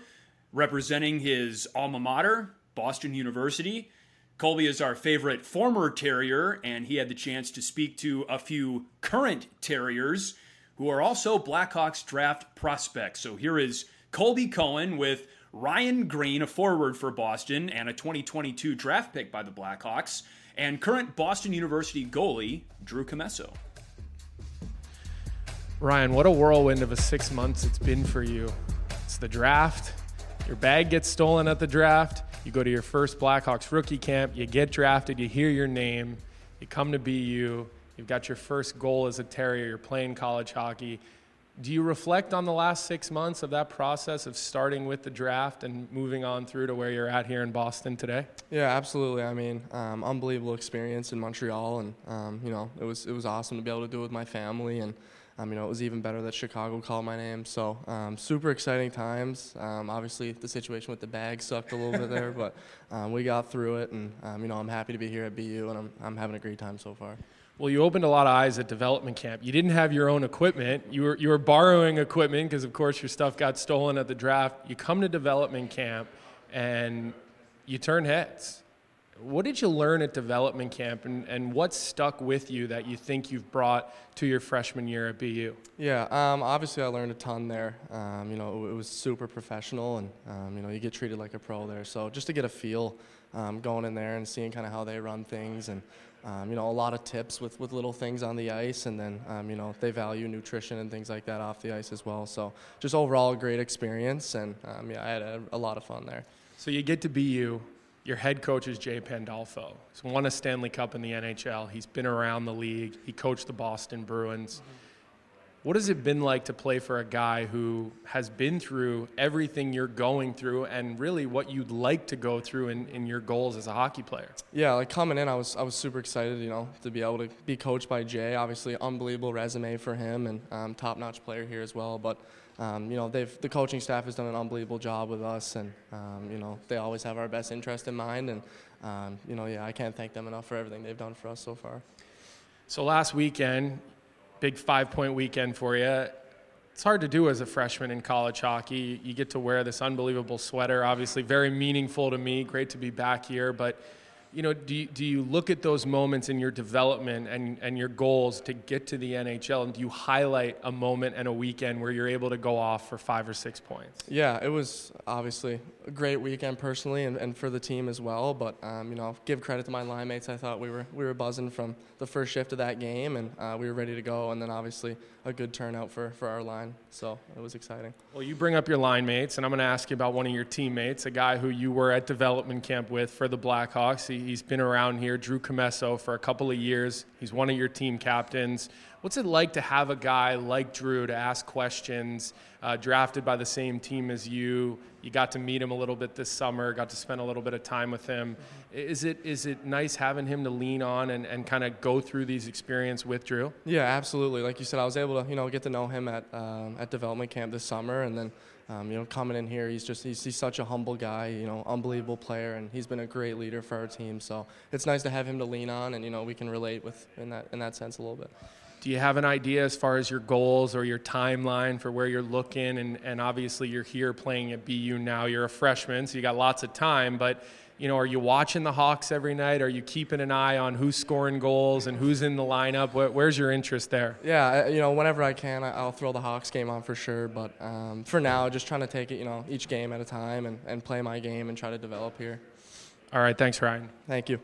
representing his alma mater, Boston University. Colby is our favorite former Terrier, and he had the chance to speak to a few current Terriers who are also Blackhawks draft prospects. So here is Colby Cohen with Ryan Greene, a forward for Boston and a 2022 draft pick by the Blackhawks, and current Boston University goalie Drew Commesso. Ryan, what a whirlwind of a six months it's been for you. It's the draft. Your bag gets stolen at the draft. You go to your first Blackhawks rookie camp. You get drafted. You hear your name. You come to BU. You've got your first goal as a Terrier. You're playing college hockey. Do you reflect on the last six months of that process of starting with the draft and moving on through to where you're at here in Boston today? Yeah, absolutely. I mean, um, unbelievable experience in Montreal, and um, you know, it was it was awesome to be able to do it with my family, and um, you know, it was even better that Chicago called my name. So um, super exciting times. Um, obviously, the situation with the bag sucked a little bit there, but um, we got through it, and you know, I'm happy to be here at BU, and I'm I'm having a great time so far. Well, you opened a lot of eyes at development camp. You didn't have your own equipment. You were you were borrowing equipment because, of course, your stuff got stolen at the draft. You come to development camp, and you turn heads. What did you learn at development camp, and, and what stuck with you that you think you've brought to your freshman year at BU? Yeah, um, obviously I learned a ton there. Um, you know, it, was super professional, and um, you know, you get treated like a pro there. So just to get a feel, um, going in there and seeing kind of how they run things, and um, you know, a lot of tips with, with little things on the ice, and then um, you know they value nutrition and things like that off the ice as well. So just overall a great experience, and um, yeah, I had a, a, lot of fun there. So you get to BU. Your head coach is Jay Pandolfo. He's won a Stanley Cup in the NHL. He's been around the league. He coached the Boston Bruins. What has it been like to play for a guy who has been through everything you're going through and really what you'd like to go through in, in your goals as a hockey player? Yeah, like coming in, I was I was super excited, you know, to be able to be coached by Jay. Obviously, unbelievable resume for him and um, top-notch player here as well. But um, you know, they've the coaching staff has done an unbelievable job with us, and um, you know, they always have our best interest in mind. And um, you know, yeah, I can't thank them enough for everything they've done for us so far. So last weekend, big five point weekend for you. It's hard to do as a freshman in college hockey. You get to wear this unbelievable sweater, obviously, very meaningful to me. Great to be back here. But, you know, do you, do you look at those moments in your development and, and your goals to get to the NHL, and do you highlight a moment and a weekend where you're able to go off for five or six points? Yeah, it was obviously a great weekend personally and, and for the team as well. But um, you know, give credit to my line mates. I thought we were we were buzzing from the first shift of that game, and uh, we were ready to go. And then obviously a good turnout for, for our line, so it was exciting. Well, you bring up your line mates, and I'm going to ask you about one of your teammates, a guy who you were at development camp with for the Blackhawks. He, has been around here, Drew Commesso, for a couple of years. He's one of your team captains. What's it like to have a guy like Drew to ask questions, uh, drafted by the same team as you? You got to meet him a little bit this summer, got to spend a little bit of time with him. Is it is it nice having him to lean on and, and kind of go through these experiences with Drew? Yeah, absolutely. Like you said, I was able to you know get to know him at um, at development camp this summer, and then um, you know coming in here, he's just he's, he's such a humble guy, you know, unbelievable player, and he's been a great leader for our team. So it's nice to have him to lean on, and you know we can relate with in that in that sense a little bit do you have an idea as far as your goals or your timeline for where you're looking? And, and obviously, you're here playing at BU now. You're a freshman, so you got lots of time. But you know, are you watching the Hawks every night? Are you keeping an eye on who's scoring goals and who's in the lineup? Where's your interest there? Yeah, you know, whenever I can, I'll throw the Hawks game on for sure. But um, for now, just trying to take it, you know, each game at a time and, and play my game and try to develop here. All right, thanks, Ryan. Thank you.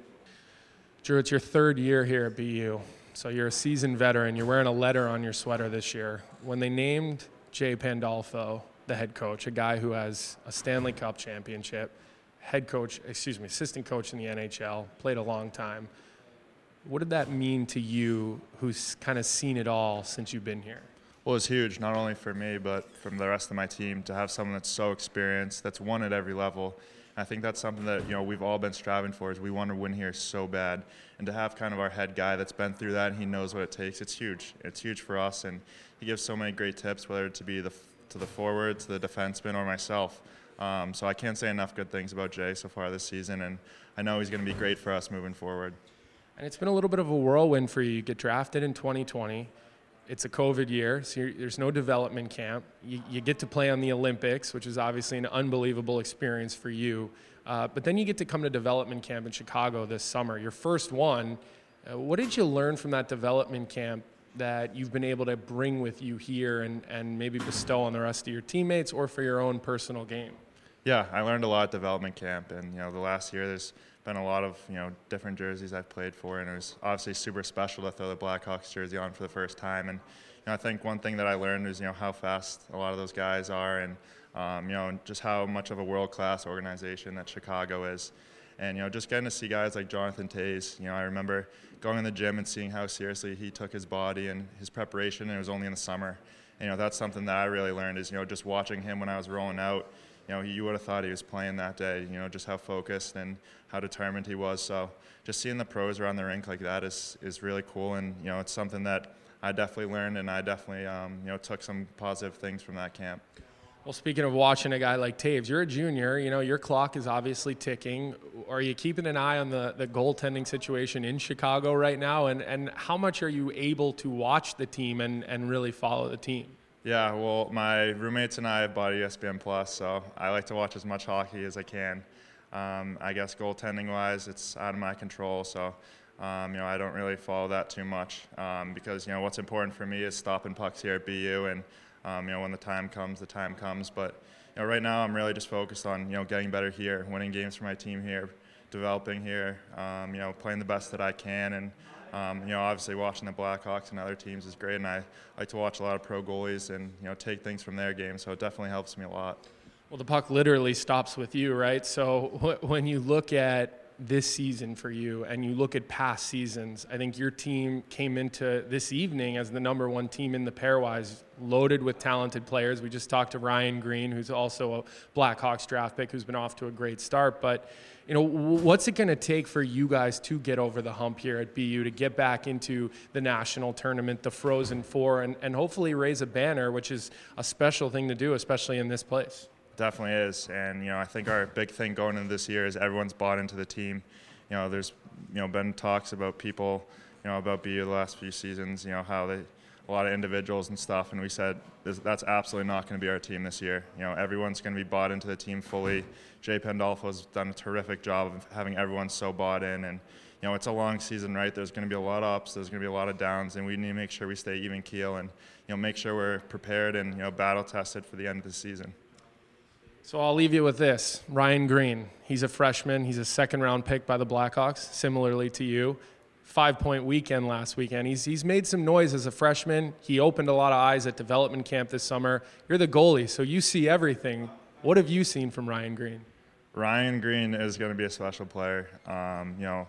Drew, it's your third year here at BU. So you're a seasoned veteran. You're wearing a letter on your sweater this year. When they named Jay Pandolfo the head coach, a guy who has a Stanley Cup championship, head coach, excuse me, assistant coach in the NHL, played a long time. What did that mean to you, who's kind of seen it all since you've been here? Well, it's huge, not only for me, but from the rest of my team to have someone that's so experienced, that's won at every level. I think that's something that you know we've all been striving for. Is we want to win here so bad, and to have kind of our head guy that's been through that and he knows what it takes. It's huge. It's huge for us, and he gives so many great tips, whether it to be the to the forward, to the defenseman, or myself. Um, so I can't say enough good things about Jay so far this season, and I know he's going to be great for us moving forward. And it's been a little bit of a whirlwind for you. You get drafted in 2020 it's a COVID year, so there's no development camp. You, you, get to play on the Olympics, which is obviously an unbelievable experience for you. Uh, but then you get to come to development camp in Chicago this summer, your first one. Uh, what did you learn from that development camp that you've been able to bring with you here and, and maybe bestow on the rest of your teammates or for your own personal game? Yeah, I learned a lot at development camp, and you know the last year there's been a lot of you know different jerseys I've played for, and it was obviously super special to throw the Blackhawks jersey on for the first time. And you know, I think one thing that I learned is you know how fast a lot of those guys are, and um, you know just how much of a world-class organization that Chicago is. And you know, just getting to see guys like Jonathan Toews. You know, I remember going in the gym and seeing how seriously he took his body and his preparation. And it was only in the summer. And, you know, that's something that I really learned is you know just watching him when I was rolling out you know, you would have thought he was playing that day, you know, just how focused and how determined he was. So just seeing the pros around the rink like that is, is really cool. And, you know, it's something that I definitely learned and I definitely, um, you know, took some positive things from that camp. Well, speaking of watching a guy like Toews, you're a junior. You know, your clock is obviously ticking. Are you keeping an eye on the, the goaltending situation in Chicago right now? And, and how much are you able to watch the team and, and really follow the team? Yeah, well, my roommates and I bought ESPN Plus, so I like to watch as much hockey as I can. Um, I guess goaltending wise, it's out of my control, so um, you know I don't really follow that too much um, because you know what's important for me is stopping pucks here at BU, and um, you know when the time comes, the time comes. But you know right now I'm really just focused on you know getting better here, winning games for my team here, developing here, um, you know playing the best that I can, and um, you know, obviously watching the Blackhawks and other teams is great, and I like to watch a lot of pro goalies and you know take things from their game. So it definitely helps me a lot. Well, the puck literally stops with you, right? So when you look at this season for you and you look at past seasons, I think your team came into this evening as the number one team in the pairwise, loaded with talented players. We just talked to Ryan Greene, who's also a Blackhawks draft pick, who's been off to a great start. But you know, what's it going to take for you guys to get over the hump here at BU to get back into the national tournament, the Frozen Four, and, and hopefully raise a banner, which is a special thing to do, especially in this place? Definitely is, and you know, I think our big thing going into this year is everyone's bought into the team. You know, there's you know been talks about people, you know, about BU the last few seasons. You know how they a lot of individuals and stuff, and we said that's absolutely not going to be our team this year. You know, everyone's going to be bought into the team fully. Jay Pandolfo has done a terrific job of having everyone so bought in, and you know, it's a long season, right? There's going to be a lot of ups, there's going to be a lot of downs, and we need to make sure we stay even keel and you know make sure we're prepared and you know battle tested for the end of the season. So I'll leave you with this: Ryan Greene. He's a freshman. He's a second round pick by the Blackhawks, similarly to you five point weekend last weekend. He's, he's made some noise as a freshman. He opened a lot of eyes at development camp this summer. You're the goalie, so you see everything. What have you seen from Ryan Greene? Ryan Greene is going to be a special player. Um, you know,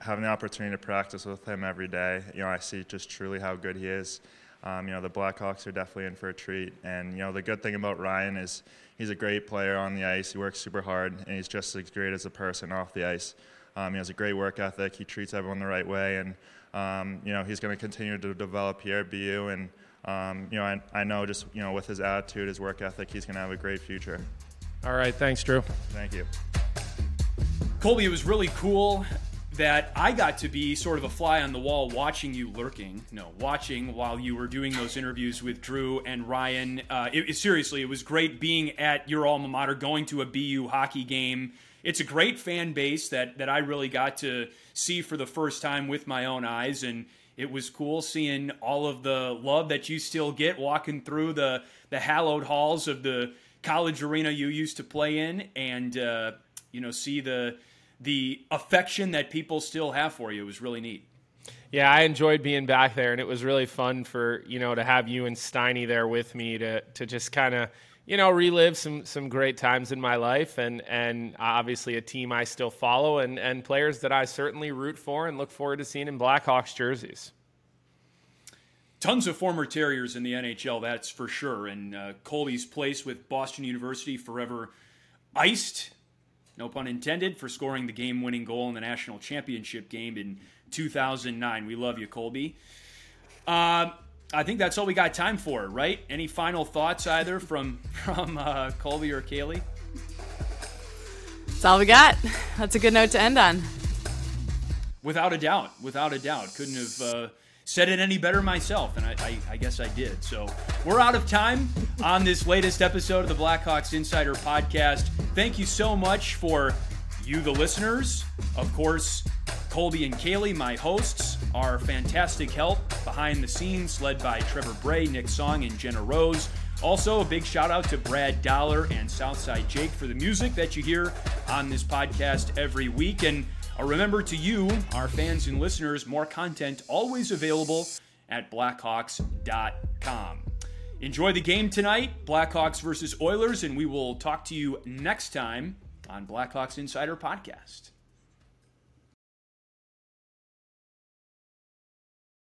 having the opportunity to practice with him every day, you know, I see just truly how good he is. Um, you know, the Blackhawks are definitely in for a treat. And, you know, the good thing about Ryan is he's a great player on the ice. He works super hard, and he's just as great as a person off the ice. Um, he has a great work ethic. He treats everyone the right way, and um, you know he's going to continue to develop here at BU. And um, you know I, I know just you know with his attitude, his work ethic, he's going to have a great future. All right, thanks, Drew. Thank you. Colby, it was really cool that I got to be sort of a fly on the wall watching you lurking, no, watching while you were doing those interviews with Drew and Ryan. Uh, it, it, seriously, it was great being at your alma mater, going to a BU hockey game, it's a great fan base that that I really got to see for the first time with my own eyes, and it was cool seeing all of the love that you still get walking through the the hallowed halls of the college arena you used to play in, and uh, you know see the the affection that people still have for you. Was really neat. Yeah, I enjoyed being back there, and it was really fun for you know to have you and Steiny there with me to to just kind of you know, relive some some great times in my life, and and obviously a team I still follow, and and players that I certainly root for and look forward to seeing in Blackhawks jerseys. Tons of former Terriers in the NHL, that's for sure. And uh, Colby's place with Boston University forever iced, no pun intended, for scoring the game-winning goal in the national championship game in 2009. We love you, Colby. Uh, I think that's all we got time for, right? Any final thoughts either from from uh, Colby or Caley? That's all we got. That's a good note to end on. Without a doubt, without a doubt, couldn't have uh, said it any better myself, and I, I, I, guess I did. So we're out of time on this latest episode of the Blackhawks Insider Podcast. Thank you so much for you, the listeners. Of course, Colby and Caley, my hosts, are fantastic help behind the scenes, led by Trevor Bray, Nick Song, and Jenna Rose. Also, a big shout out to Brad Dollar and Southside Jake for the music that you hear on this podcast every week. And remember to you, our fans and listeners, more content always available at blackhawks.com. Enjoy the game tonight, Blackhawks versus Oilers, and we will talk to you next time on Blackhawks Insider Podcast.